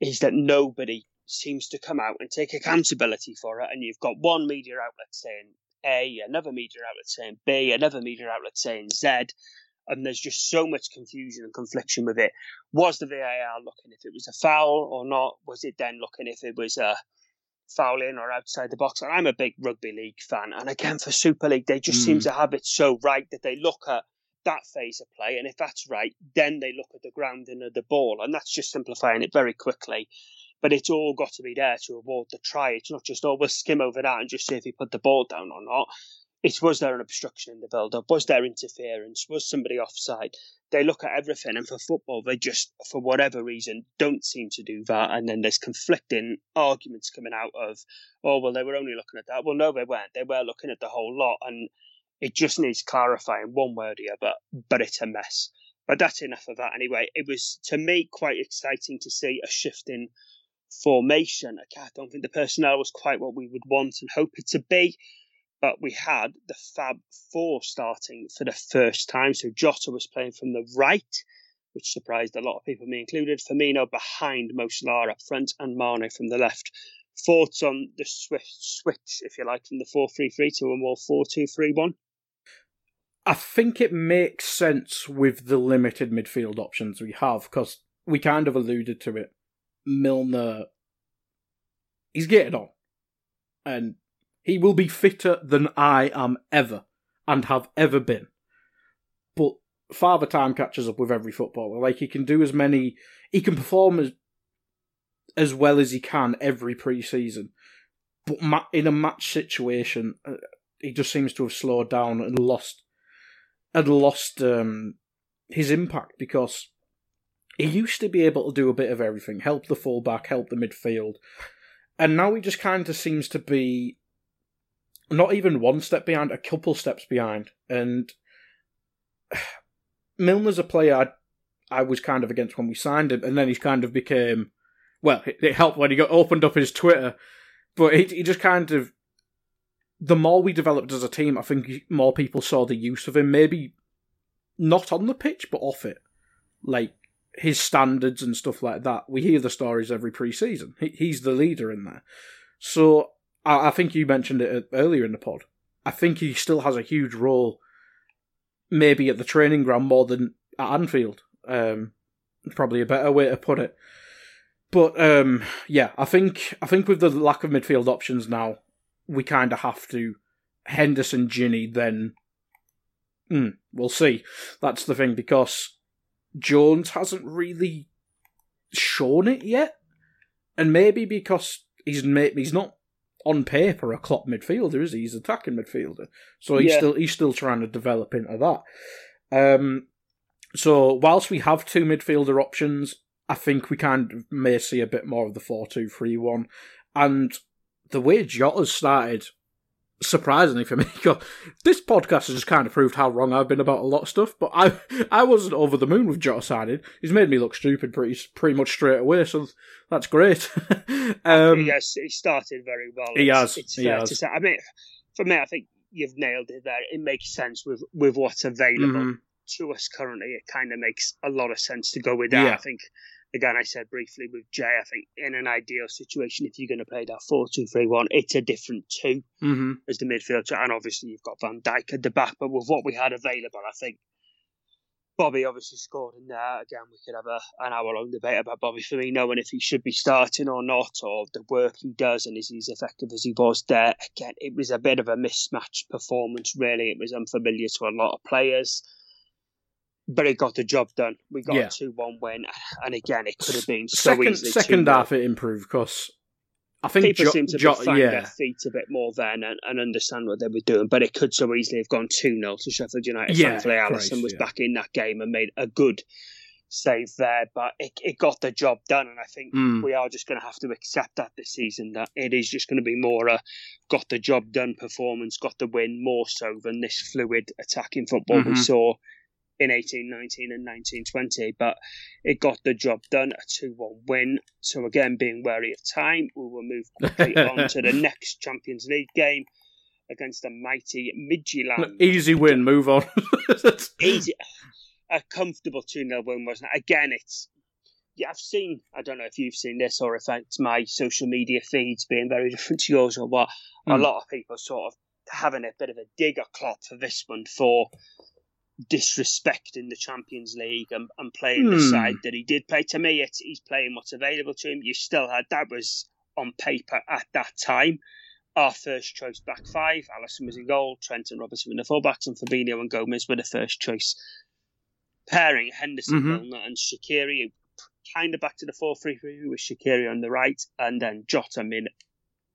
is that nobody seems to come out and take accountability for it. And you've got one media outlet saying A, another media outlet saying B, another media outlet saying Z, and there's just so much confusion and confliction with it. Was the VAR looking if it was a foul or not? Was it then looking if it was a foul in or outside the box? And I'm a big rugby league fan, and again for Super League, they just mm. seem to have it so right that they look at that phase of play, and if that's right, then they look at the grounding of the ball, and that's just simplifying it very quickly. But it's all got to be there to award the try. It's not just, oh, skim over that and just see if he put the ball down or not. It was there an obstruction in the build up? Was there interference? Was somebody offside? They look at everything, and for football, they just, for whatever reason, don't seem to do that. And then there's conflicting arguments coming out of, oh, well, they were only looking at that. Well, no, they weren't. They were looking at the whole lot. And it just needs clarifying one word here, but but it's a mess. But that's enough of that anyway. It was to me quite exciting to see a shift in formation. I don't think the personnel was quite what we would want and hope it to be, but we had the Fab Four starting for the first time. So Jota was playing from the right, which surprised a lot of people, me included. Firmino behind Mo Salah up front, and Mane from the left. Thoughts on the swift switch, if you like, from the 4 3 3 to a more 4 2 3 1? I think it makes sense with the limited midfield options we have because we kind of alluded to it. Milner, he's getting on, and he will be fitter than I am ever and have ever been. But Father Time catches up with every footballer. Like he can do as many, he can perform as as well as he can every pre-season. But in a match situation, uh, he just seems to have slowed down and lost had lost um, his impact because he used to be able to do a bit of everything, help the fullback, help the midfield, and now he just kind of seems to be not even one step behind, a couple steps behind. And *sighs* Milner's a player I, I was kind of against when we signed him, and then he's kind of became well. It, it helped when he got opened up his Twitter, but he, he just kind of the more we developed as a team, I think more people saw the use of him. Maybe not on the pitch, but off it. Like his standards and stuff like that. We hear the stories every pre-season. He, he's the leader in there. So I, I think you mentioned it earlier in the pod. I think he still has a huge role, maybe at the training ground more than at Anfield. Um, probably a better way to put it. But um, yeah, I think I think with the lack of midfield options now, we kind of have to Henderson, Gini, then mm, we'll see. That's the thing because Jones hasn't really shown it yet, and maybe because he's he's not on paper a Klopp midfielder, is he? He's attacking midfielder, so he's yeah. still he's still trying to develop into that. Um, so whilst we have two midfielder options, I think we kind of may see a bit more of the four-two-three-one, and the way Jota's started, surprisingly for me, *laughs* this podcast has just kind of proved how wrong I've been about a lot of stuff. But I, I wasn't over the moon with Jota signing. He's made me look stupid pretty, pretty much straight away. So that's great. *laughs* um, yes, he started very well. He it's, has. It's he fair has. to say. I mean, for me, I think you've nailed it there. It makes sense with with what's available. Mm-hmm. To us currently, it kind of makes a lot of sense to go with that. Yeah. I think again, I said briefly with Jay, I think in an ideal situation, if you're going to play that 4 2 3 1, it's a different 2 mm-hmm. as the midfield. And obviously, you've got Van Dijk at the back. But with what we had available, I think Bobby obviously scored in there. Again, we could have a, an hour long debate about Bobby Firmino and if he should be starting or not, or the work he does and is he as effective as he was there. Again, it was a bit of a mismatched performance, really. It was unfamiliar to a lot of players but it got the job done. We got yeah. a two-one win, and again, it could have been so second, easily. Second half, it improved because I think people jo- seem to jo- find yeah. their feet a bit more then and, and, understand what they were doing. But it could so easily have gone two 0 to Sheffield United. Yeah, Thankfully, Alisson was yeah. back in that game and made a good save there, but it, it got the job done. And I think Mm. we are just going to have to accept that this season that it is just going to be more a got the job done performance, got the win more so than this fluid attacking football we Mhm. saw in 1819 and 1920. But it got the job done, a 2 1 win. So again, being wary of time, we will move quickly *laughs* on to the next Champions League game against the mighty Midtjylland Easy win. Move on. *laughs* easy, a comfortable 2 0 win, wasn't it? Again, it's. Yeah, I've seen. I don't know if you've seen this or if it's my social media feeds being very *laughs* different to yours or what. A Hmm. lot of people sort of having a bit of a dig at Klopp for this one for disrespecting the Champions League and, and playing the Hmm. side that he did play. To me, it's he's playing what's available to him. You still had that was on paper at that time. Our first choice back five. Alisson was in goal. Trent and Robertson were the fullbacks, and Fabinho and Gomez were the first choice pairing. Henderson, Mhm. Milner, and Shaqiri. Kind of back to the 4 3 3 with Shaqiri on the right, and then Jota, Min-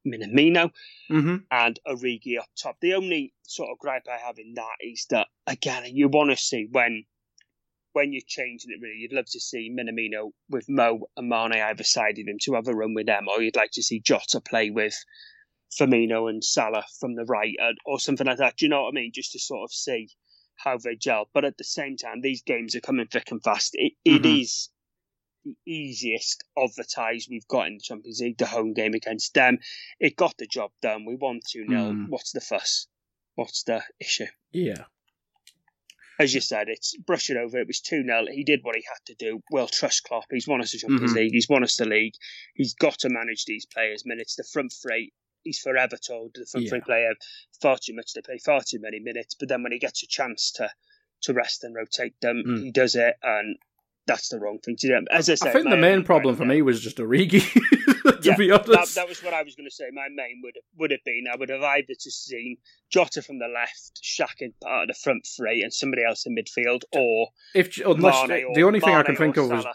Minamino hmm and Origi up top. The only sort of gripe I have in that is that again, you want to see when when you're changing it. Really, you'd love to see Minamino with Mo and Mane either side of him to have a run with them, or you'd like to see Jota play with Firmino and Salah from the right, or something like that. Do you know what I mean? Just to sort of see how they gel. But at the same time, these games are coming thick and fast. It, it Mhm. is the easiest of the ties we've got in the Champions League, the home game against them. It got the job done. We won 2 0. Mm. What's the fuss? What's the issue? Yeah. As you said, it's brush it over. It was 2 0. He did what he had to do. We'll trust Klopp. He's won us the Champions Mhm. League. He's won us the league. He's got to manage these players' minutes. The front three, he's forever told the front three Yeah. player far too much. They play far too many minutes. But then when he gets a chance to, to rest and rotate them, Mm. he does it. And that's the wrong thing to do. As I, say, I think the main problem for me was just Origi. *laughs* to Yeah, be that, honest. that was what I was going to say. My main would would have been I would have either just seen Jota from the left, Shaq in part of the front three, and somebody else in midfield, or if unless the only thing I can think of was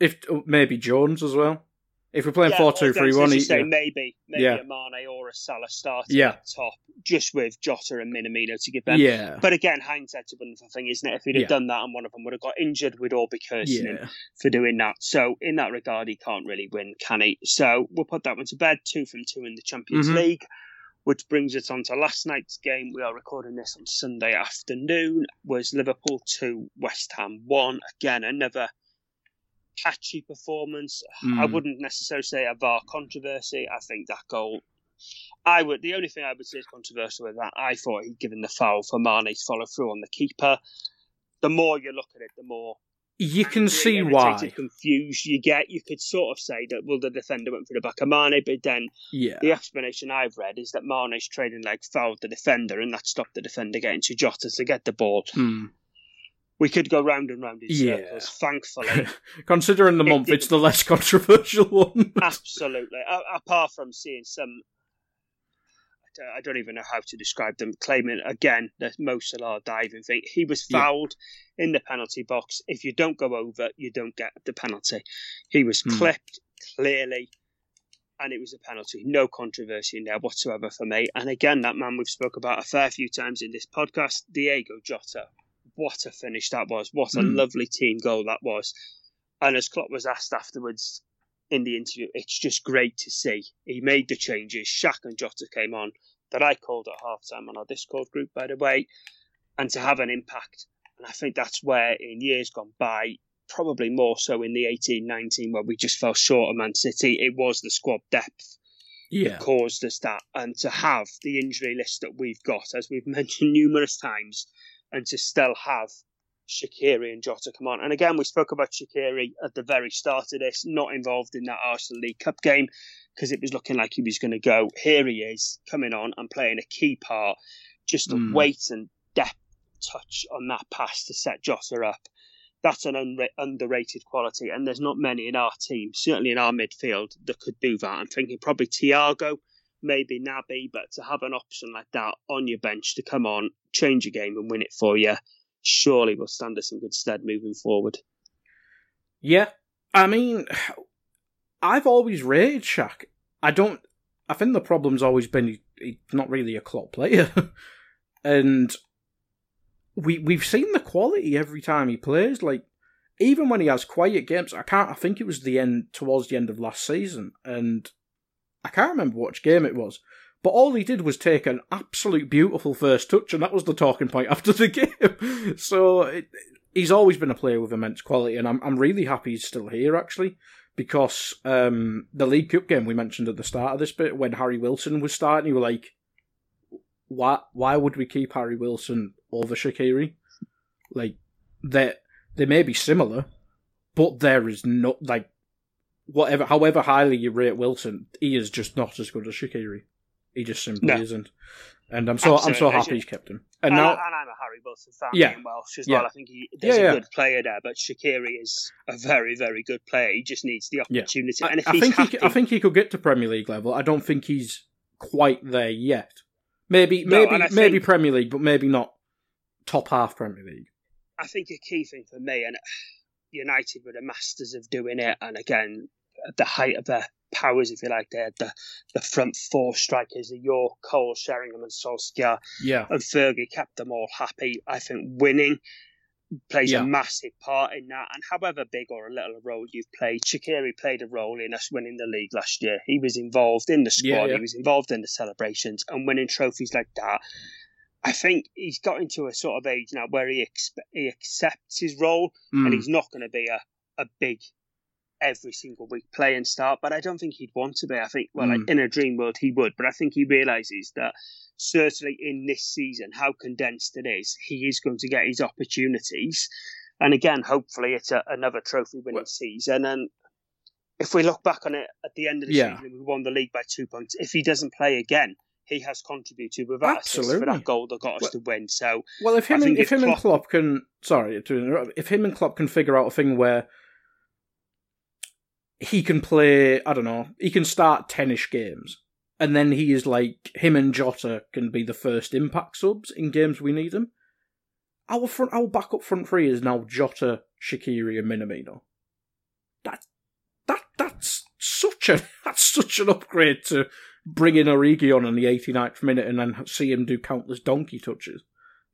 if oh, maybe Jones as well. If we're playing Yeah, 4 2 3 1, you he- say, yeah. maybe maybe Yeah. a Mane or a Salah starting Yeah. at top, just with Jota and Minamino to give them. yeah, But again, hindsight's a wonderful thing, isn't it? If he'd have Yeah. done that and one of them would have got injured, we'd all be cursing him for doing that. So in that regard, he can't really win, can he? So we'll put that one to bed. Two from two in the Champions Mhm. League, which brings us on to last night's game. We are recording this on Sunday afternoon. Was Liverpool two, West Ham one? Again, another patchy performance. I Mm. wouldn't necessarily say a VAR controversy. I think that goal. I would. The only thing I would say is controversial with that. I thought he'd given the foul for Mane's follow through on the keeper. The more you look at it, the more you can see why. confused you get. You could sort of say that well, the defender went for the back of Mane, but then Yeah, the explanation I've read is that Mane's trading leg fouled the defender, and that stopped the defender getting to Jota to get the ball. Hmm. We could go round and round in Yeah. circles. Thankfully, *laughs* considering the It month, did- it's the less controversial one. *laughs* absolutely. A- apart from seeing some. I don't- I don't even know how to describe them. Claiming again that Mo Salah diving thing. He was Yeah. fouled in the penalty box. If you don't go over, you don't get the penalty. He was Hmm. clipped clearly, and it was a penalty. No controversy in there whatsoever for me. And again, that man we've spoke about a fair few times in this podcast, Diogo Jota. What a finish that was! What a Hmm. lovely team goal that was. And as Klopp was asked afterwards in the interview, it's just great to see. He made the changes. Shaq and Jota came on that I called at halftime on our Discord group, by the way, and to have an impact. And I think that's where, in years gone by, probably more so in the 18 19, where we just fell short of Man City, it was the squad depth yeah, caused us that. And to have the injury list that we've got, as we've *laughs* mentioned numerous times, and to still have Shaqiri and Jota come on. And again, we spoke about Shaqiri at the very start of this, not involved in that Arsenal League Cup game because it was looking like he was going to go. Here he is coming on and playing a key part. Just the Mm. weight and depth touch on that pass to set Jota up. That's an underrated quality, and there's not many in our team, certainly in our midfield, that could do that. I'm thinking probably Thiago, maybe Naby, but to have an option like that on your bench to come on, change a game, and win it for you, surely will stand us in good stead moving forward. yeah. I mean, I've always rated Shaq. I don't. I think the problem's always been he, he's not really a Klopp player, *laughs* and we we've seen the quality every time he plays. Like even when he has quiet games, I can't. I think it was the end towards the end of last season, and I can't remember which game it was. But all he did was take an absolute beautiful first touch, and that was the talking point *laughs* after the game. so it, he's always been a player with immense quality, and I'm I'm really happy he's still here actually because um, the League Cup game we mentioned at the start of this bit when Harry Wilson was starting, you were like, why why would we keep Harry Wilson over Shaqiri? Like they they may be similar, but there is no like whatever however highly you rate Wilson, he is just not as good as Shaqiri. He just simply no. isn't. And I'm so Absolutely. I'm so happy he's kept him. And, and now, I, and I'm a Harry Wilson fan, yeah, being Welsh as yeah. well. I think he, there's yeah, a good player there, but Shaqiri is a very, very good player. He just needs the opportunity. And if I, I think happy, he, I think he could get to Premier League level. I don't think he's quite there yet. Maybe, no, maybe, maybe think, Premier League, but maybe not top half Premier League. I think a key thing for me, and United were the masters of doing it, and again, at the height of their powers, if you like. They had the, the front four strikers, the Yorke, Cole, Sheringham, and Solskjaer. Yeah. And Fergie kept them all happy. I think winning plays yeah. a massive part in that. And however big or a little role you've played, Shaqiri played a role in us winning the league last year. He was involved in the squad, yeah, yeah. he was involved in the celebrations, and winning trophies like that. I think he's got into a sort of age now where he expe- he accepts his role, mm. and he's not going to be a, a big every single week play and start, but I don't think he'd want to be. I think, well, mm. like hmm. in a dream world, he would, but I think he realizes that certainly in this season, how condensed it is, he is going to get his opportunities. And again, hopefully, it's a, another trophy winning well, season. And if we look back on it at the end of the yeah. season, we won the league by two points. If he doesn't play again, he has contributed with that Absolutely. for that goal that got us well, to win. So, well, if him and, if, if him Klopp... and Klopp can, sorry to interrupt, if him and Klopp can figure out a thing where he can play, I don't know, he can start 10ish games. And then he is like, him and Jota can be the first impact subs in games we need them. Our front, our backup front three is now Jota, Shaqiri, and Minamino. That, that, that's such a, *laughs* that's such an upgrade to bring in Origi on in the 89th minute and then see him do countless donkey touches.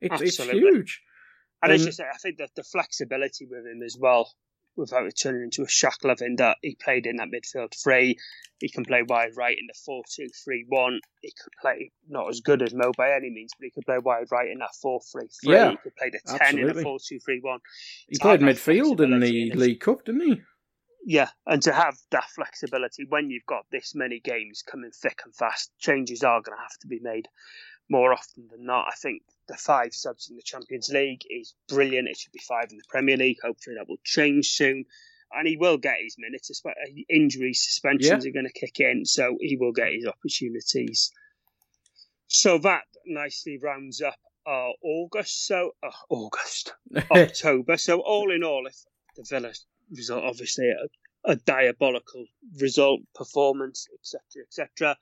It's, it's huge. And, as you say, I think that the flexibility with him as well without it turning into a shackle in that he played in that midfield three. He can play wide right in the 4 2 3 1. He could play not as good as Mo by any means, but he could play wide right in that 4 3 3. Yeah, he could play the 10 absolutely. in the 4 2 3 1. He played midfield in the League Cup, didn't he? Yeah, and to have that flexibility when you've got this many games coming thick and fast, changes are going to have to be made more often than not. I think the five subs in the Champions League is brilliant. It should be five in the Premier League. Hopefully that will change soon. And he will get his minutes. Injuries, suspensions yeah. are going to kick in, so he will get his opportunities. So that nicely rounds up our August. So uh, August, *laughs* October. So all in all, if the Villa result, obviously a, a diabolical result, performance, etc., etc.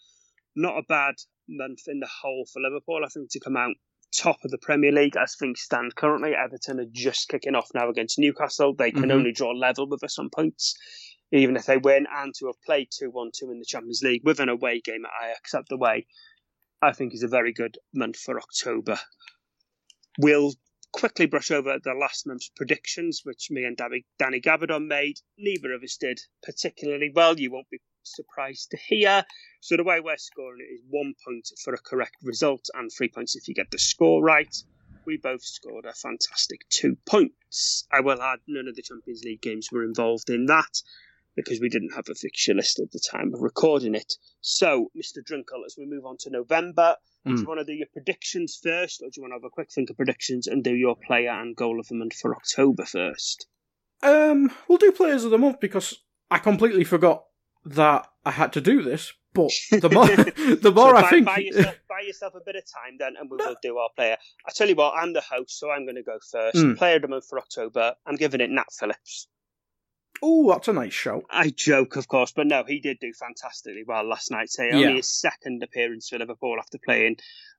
Not a bad month in the whole for Liverpool. I think to come out top of the Premier League as things stand currently. Everton are just kicking off now against Newcastle. They can mm-hmm. only draw level with us on points, even if they win, and to have played 2 1 2 in the Champions League with an away game at Ajax up the way, I think is a very good month for October. We'll quickly brush over the last month's predictions, which me and Danny, Danny Gabardon made. Neither of us did particularly well. You won't be surprised to hear. So the way we're scoring it is one point for a correct result and three points if you get the score right. We both scored a fantastic two points. I will add none of the Champions League games were involved in that because we didn't have a fixture list at the time of recording it. So, Mr. Drinkel, as we move on to November, mm. do you hmm. want to do your predictions first, or do you want to have a quick think of predictions and do your player and goal of the month for October first? Um, we'll do players of the month because I completely forgot that I had to do this. But the more, *laughs* *laughs* the more so I buy, think, buy *laughs* yourself, buy yourself, a bit of time then, and we will do our player. I tell you what, I'm the host, so I'm going to go first. Mm. Player of the month for October, I'm giving it Nat Phillips. Oh, that's a nice show. I joke, of course, but no, he did do fantastically well last night. So only his second appearance for Liverpool after playing,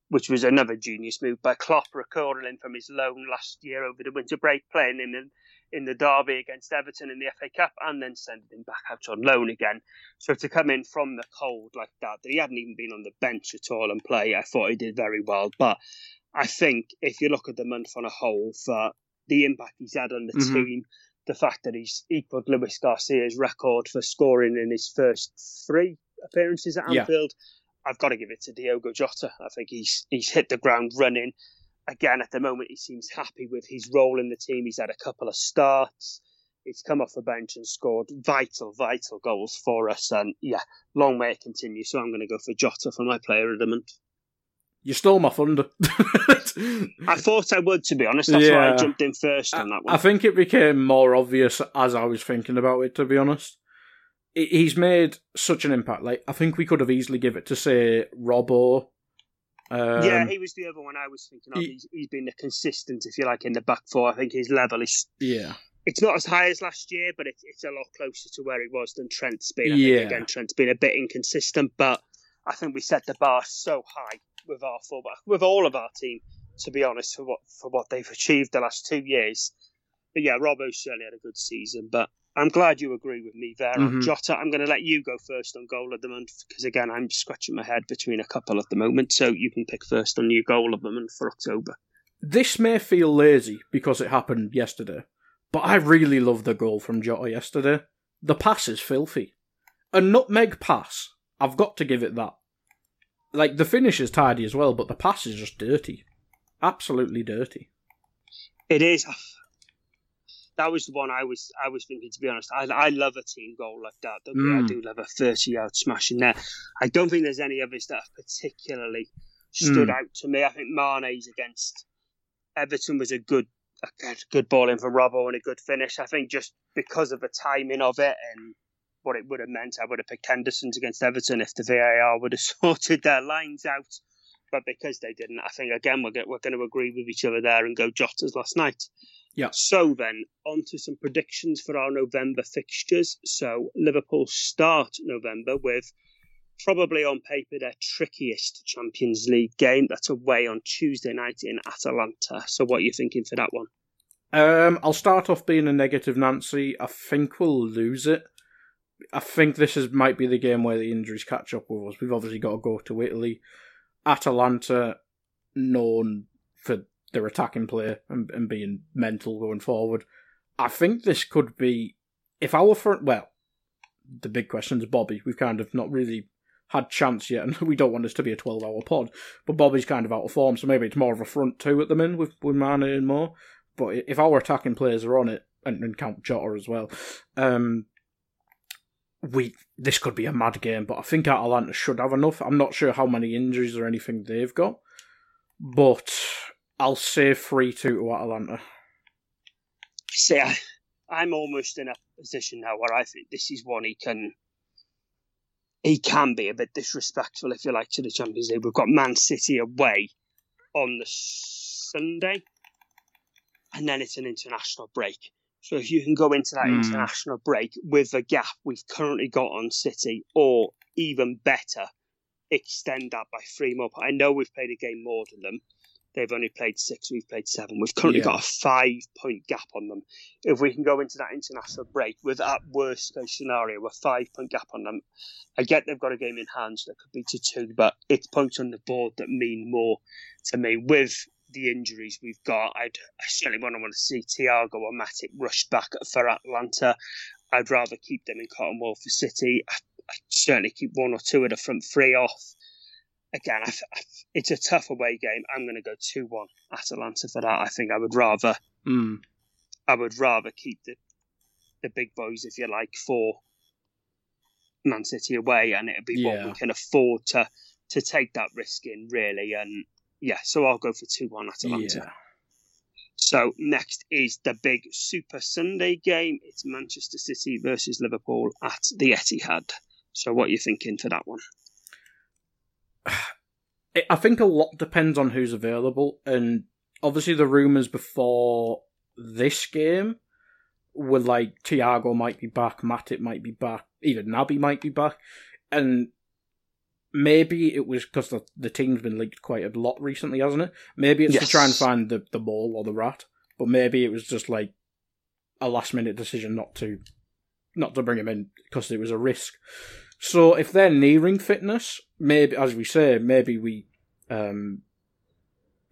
which was another genius move by Klopp, recalling him from his loan last year over the winter break, playing him in in the derby against Everton in the FA Cup and then sending him back out on loan again. So to come in from the cold like that, that he hadn't even been on the bench at all and play, I thought he did very well. But I think if you look at the month on a whole, for the impact he's had on the mm-hmm. team, the fact that he's equalled Luis Garcia's record for scoring in his first three appearances at Anfield. Yeah. I've got to give it to Diogo Jota. I think he's he's hit the ground running. Again, at the moment, he seems happy with his role in the team. He's had a couple of starts. He's come off the bench and scored vital, vital goals for us. And yeah, long may it continue. So I'm going to go for Jota for my player of the month. You stole my thunder. I *laughs* thought I would, to be honest. That's yeah. why I jumped in first on that one. I think it became more obvious as I was thinking about it, to be honest. He's made such an impact. Like I think we could have easily give it to say Robbo. Um, yeah, he was the other one I was thinking of. He, he's, he's been the consistent, if you like, in the back four. I think his level is yeah. It's not as high as last year, but it, it's a lot closer to where he was than Trent's been. I yeah. Think, again, Trent's been a bit inconsistent, but I think we set the bar so high with our fullback, with all of our team, to be honest, for what for what they've achieved the last two years. But yeah, Robbo certainly had a good season. But I'm glad you agree with me there mm-hmm. Jota. I'm going to let you go first on goal of the month because again, I'm scratching my head between a couple at the moment. So you can pick first on your goal of the month for October. This may feel lazy because it happened yesterday, but I really love the goal from Jota yesterday. The pass is filthy. A nutmeg pass. I've got to give it that like the finish is tidy as well, but the pass is just dirty, absolutely dirty. It is. *sighs* That was the one I was I was thinking. To be honest, I, I love a team goal like that. Mm. I do love a thirty-yard smash in there. I don't think there's any others that have particularly stood mm. out to me. I think Mane's against Everton was a good a good ball in for Robbo and a good finish. I think just because of the timing of it and what it would have meant. I would have picked Henderson's against Everton if the VAR would have *laughs* sorted their lines out. But because they didn't, I think again we're, we're going to agree with each other there and go Jota's last night. Yeah. So then, on to some predictions for our November fixtures. So Liverpool start November with probably on paper their trickiest Champions League game. That's away on Tuesday night in Atalanta. So what are you thinking for that one? Um, I'll start off being a negative Nancy. I think we'll lose it. I think this is might be the game where the injuries catch up with us. We've obviously got to go to Italy. Atalanta, known for their attacking play and, and being mental going forward. I think this could be if our front. Well, the big question is Bobby. We've kind of not really had chance yet, and *laughs* we don't want this to be a twelve-hour pod. But Bobby's kind of out of form, so maybe it's more of a front two at the minute with with Mane and more. But if our attacking players are on it, and, and count Jota as well, um, we this could be a mad game, but I think Atalanta should have enough. I'm not sure how many injuries or anything they've got, but I'll say three two to Atalanta. See, I, I'm almost in a position now where I think this is one he can he can be a bit disrespectful, if you like, to the Champions League. We've got Man City away on the Sunday, and then it's an international break. So if you can go into that mm. international break with the gap we've currently got on City, or even better, extend that by three more. I know we've played a game more than them. They've only played six, we've played seven. We've currently yeah. got a five point gap on them. If we can go into that international break with that worst case scenario, a five point gap on them, I get they've got a game in hand, so that could be to two, but it's points on the board that mean more to me. With the injuries we've got, I'd I certainly wouldn't want to see Thiago or Matip rushed back for Atalanta. I'd rather keep them in Cotton Wool for City. I, I'd certainly keep one or two of the front three off. Again, I, I, it's a tough away game. I'm going to go two one Atalanta for that. I think I would rather, mm. I would rather keep the the big boys, if you like, for Man City away, and it'll be yeah. what we can afford to to take that risk in, really. And yeah, so I'll go for 2 1 Atalanta. Yeah. So next is the big Super Sunday game. It's Manchester City versus Liverpool at the Etihad. So what are you thinking for that one? *sighs* I think a lot depends on who's available, and obviously the rumours before this game were like Thiago might be back, Matip might be back, even Naby might be back, and maybe it was because the, the team's been leaked quite a lot recently, hasn't it? Maybe it's yes. to try and find the, the mole or the rat, but maybe it was just like a last minute decision not to not to bring him in because it was a risk. So if they're nearing fitness, maybe as we say, maybe we um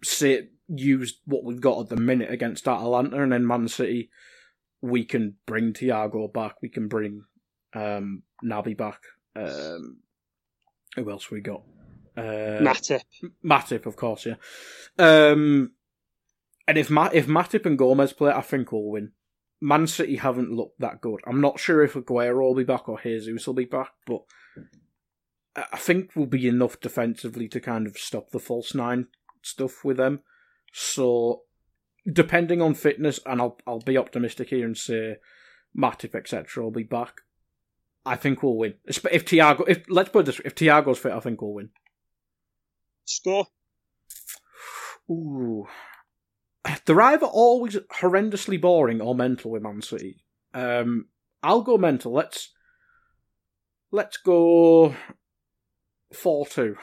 say use what we've got at the minute against Atalanta and then Man City we can bring Thiago back. We can bring um, Naby back. Um, who else we got? Uh, Matip. Matip, of course, yeah. Um, and if Ma- if Matip and Gomez play, I think we'll win. Man City haven't looked that good. I'm not sure if Aguero will be back or Jesus will be back, but I think will be enough defensively to kind of stop the false nine stuff with them. So, depending on fitness, and I'll I'll be optimistic here and say Matip etc. will be back. I think we'll win. If Thiago, if let's put this, if Thiago's fit, I think we'll win. Score. Ooh, they're either always horrendously boring or mental with Man City. Um, I'll go mental. Let's let's go four two.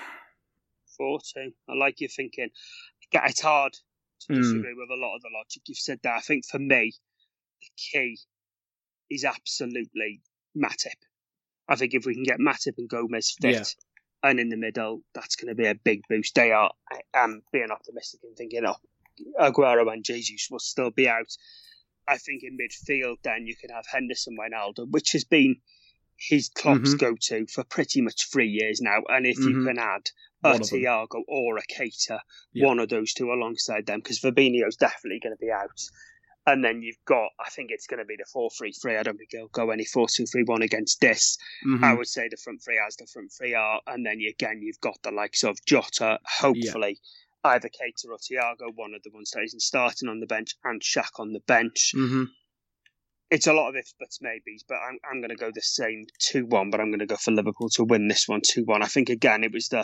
Four two. I like your thinking. Get it's hard to Hmm. disagree with a lot of the logic you've said there. I think for me, the key is absolutely Matip. I think if we can get Matip and Gomez fit Yeah. and in the middle, that's going to be a big boost. They are. I am being optimistic and thinking, oh, Aguero and Jesus will still be out. I think in midfield, then you can have Henderson Wijnaldum, which has been his Klopp's Mhm. go-to for pretty much three years now. And if you Mhm. can add a One of them. Thiago or a Keita, Yeah. one of those two alongside them, because Fabinho's definitely going to be out. And then you've got, I think it's going to be the 4 3 3. I don't think he'll go any 4 2 3 1 against this. Mhm. I would say the front three as the front three are. And then you, again, you've got the likes of Jota, hopefully, either Keita or Thiago, one of the ones that isn't starting on the bench, and Shaq on the bench. Mhm. It's a lot of ifs, buts, maybes, but I'm, I'm going to go the same 2 1, but I'm going to go for Liverpool to win this one 2 1. I think, again, it was the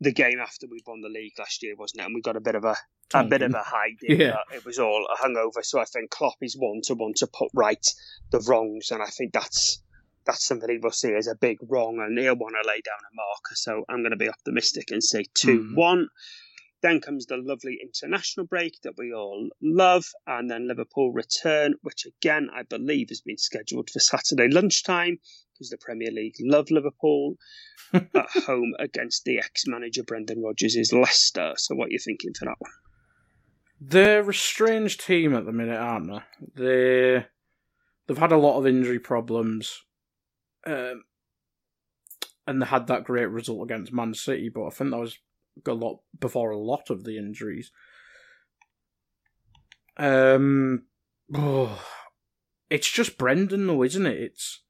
the game after we won the league last year, wasn't it? And we got a bit of a a bit of a hiding. Yeah. It was all a hangover. So I think Klopp is one to one to put right the wrongs, and I think that's that's something he will see as a big wrong, and he'll want to lay down a marker. So I'm going to be optimistic and say two Mhm. one. Then comes the lovely international break that we all love, and then Liverpool return, which again I believe has been scheduled for Saturday lunchtime because the Premier League love Liverpool *laughs* at home against the ex-manager Brendan Rodgers' is Leicester. So what are you thinking for that one? They're a strange team at the minute, aren't they? They they've had a lot of injury problems, um, and they had that great result against Man City. But I think that was a lot before a lot of the injuries. Um, oh, *sighs* it's just Brendan, though, isn't it? It's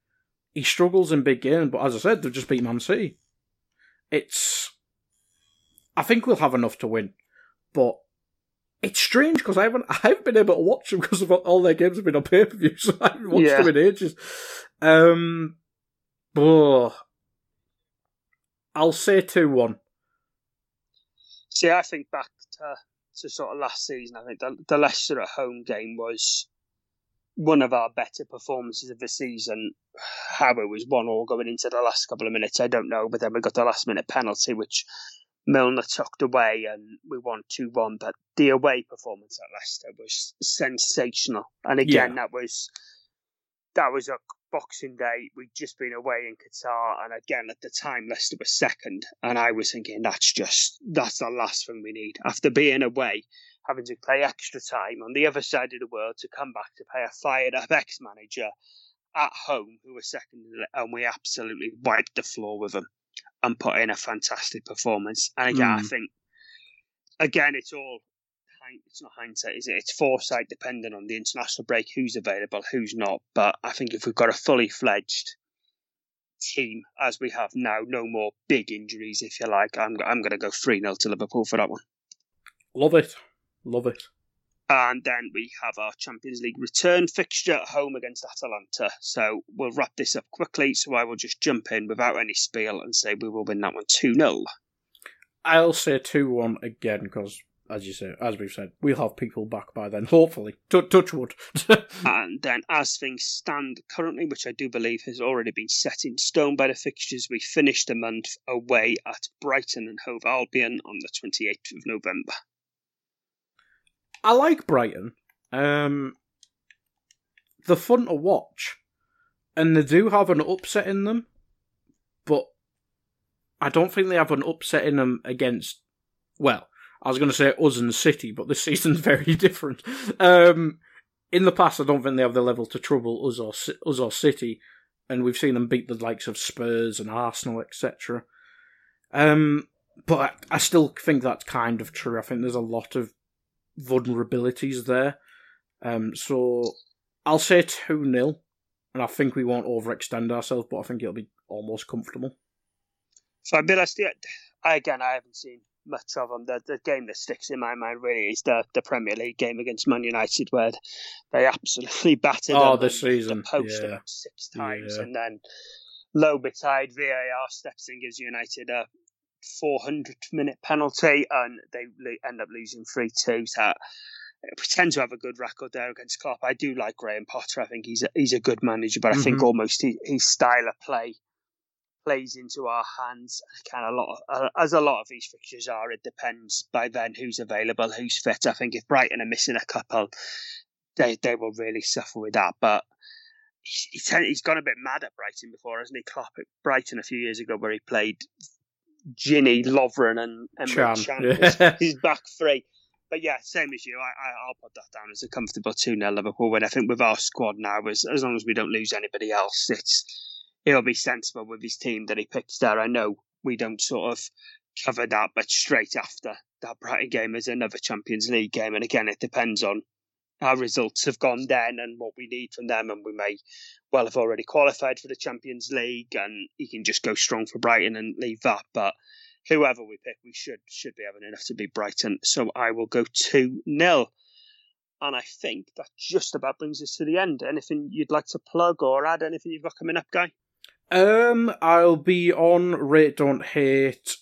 he struggles in big games, but as I said, they've just beat Man City. It's I think we'll have enough to win, but it's strange because I haven't *laughs* I haven't been able to watch them because all their games have been on pay per view, *laughs* so I haven't watched Yeah. them in ages. Um, oh, I'll say two one. See, I think back to, to sort of last season, I think the, the Leicester at home game was one of our better performances of the season. How it was one all going into the last couple of minutes, I don't know. But then we got the last minute penalty, which Milner tucked away, and we won two one. But the away performance at Leicester was sensational, and again, that was that was a Boxing Day. We'd just been away in Qatar, and again at the time Leicester was second, and I was thinking that's just that's the last thing we need after being away, having to play extra time on the other side of the world to come back to play a fired up ex manager at home who was second, and we absolutely wiped the floor with them and put in a fantastic performance. And again, I Mm. think again it's all it's not hindsight, is it? It's foresight, depending on the international break, who's available, who's not. But I think if we've got a fully fledged team as we have now, no more big injuries, if you like, I'm I'm going to go three 0 to Liverpool for that one. Love it, love it. And then we have our Champions League return fixture at home against Atalanta. So we'll wrap this up quickly. So I will just jump in without any spiel and say we will win that one 2 0. I'll say two one again because, as you say, as we've said, we'll have people back by then. Hopefully, Tou touch wood. *laughs* And then, as things stand currently, which I do believe has already been set in stone by the fixtures, we finish the month away at Brighton and Hove Albion on the 28th of November. I like Brighton. Um, they're fun to watch, and they do have an upset in them, but I don't think they have an upset in them against. Well, I was going to say us and City, but this *laughs* season's very different. Um, in the past, I don't think they have the level to trouble us or us or City, and we've seen them beat the likes of Spurs and Arsenal, etc. Um, but I, I still think that's kind of true. I think there's a lot of vulnerabilities there. Um, so I'll say 2 0, and I think we won't overextend ourselves, but I think it'll be almost comfortable. Fabulous. Yeah, I again, I haven't seen much of them. The, the game that sticks in my mind really is the, the Premier League game against Man United, where they absolutely *laughs* battered oh, this season. the post yeah. six times, Yeah. and then low Lobetide VAR steps in, gives United a 400 minute penalty, and they end up losing 3 2. So we tend to have a good record there against Klopp. I do like Graham Potter. I think he's a, he's a good manager, but I think Mhm. almost he, his style of play plays into our hands. Kind of a lot, of, uh, as a lot of these fixtures are. It depends by then who's available, who's fit. I think if Brighton are missing a couple, they they will really suffer with that. But he's he's, he's gone a bit mad at Brighton before, hasn't he? Klopp at Brighton a few years ago, where he played Gini, Lovren, and Emre Can, Can. His back three. But yeah, same as you. I, I, I'll put that down as a comfortable 2 0 Liverpool win. I think with our squad now, as, as long as we don't lose anybody else, it's it'll be sensible with his team that he picks there. I know we don't sort of cover that, but straight after that Brighton game is another Champions League game. And again, it depends on how results have gone then and what we need from them. And we may well have already qualified for the Champions League and he can just go strong for Brighton and leave that. But whoever we pick, we should should be having enough to beat Brighton. So I will go 2 0. And I think that just about brings us to the end. Anything you'd like to plug or add? Anything you've got coming up, Guy? Um, I'll be on Rate Don't Hate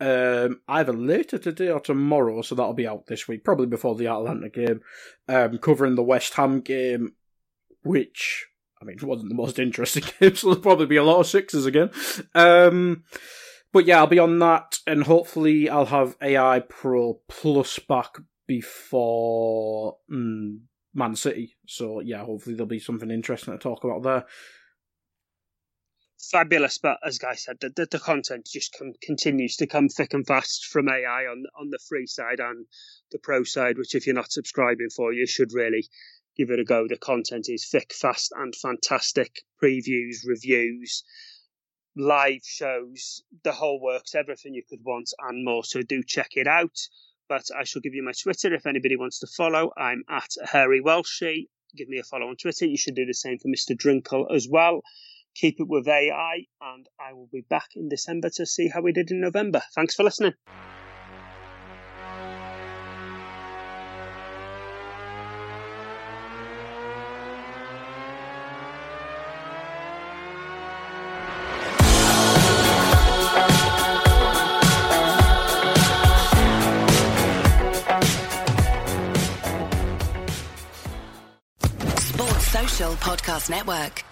um, either later today or tomorrow, so that'll be out this week, probably before the Atalanta game, um, covering the West Ham game, which, I mean, it wasn't the most interesting *laughs* game, so there'll probably be a lot of sixes again. Um, but yeah, I'll be on that, and hopefully I'll have AI Pro Plus back before mm, Man City. So yeah, hopefully there'll be something interesting to talk about there. Fabulous, but as Guy said, the, the, the content just come, continues to come thick and fast from AI on on the free side and the pro side. Which, if you're not subscribing for, you should really give it a go. The content is thick, fast, and fantastic. Previews, reviews, live shows, the whole works, everything you could want and more. So do check it out. But I shall give you my Twitter if anybody wants to follow. I'm at Harry Welshie. Give me a follow on Twitter. You should do the same for Mr. Drinkel as well. Keep it with AI, and I will be back in December to see how we did in November. Thanks for listening. Podcast Network.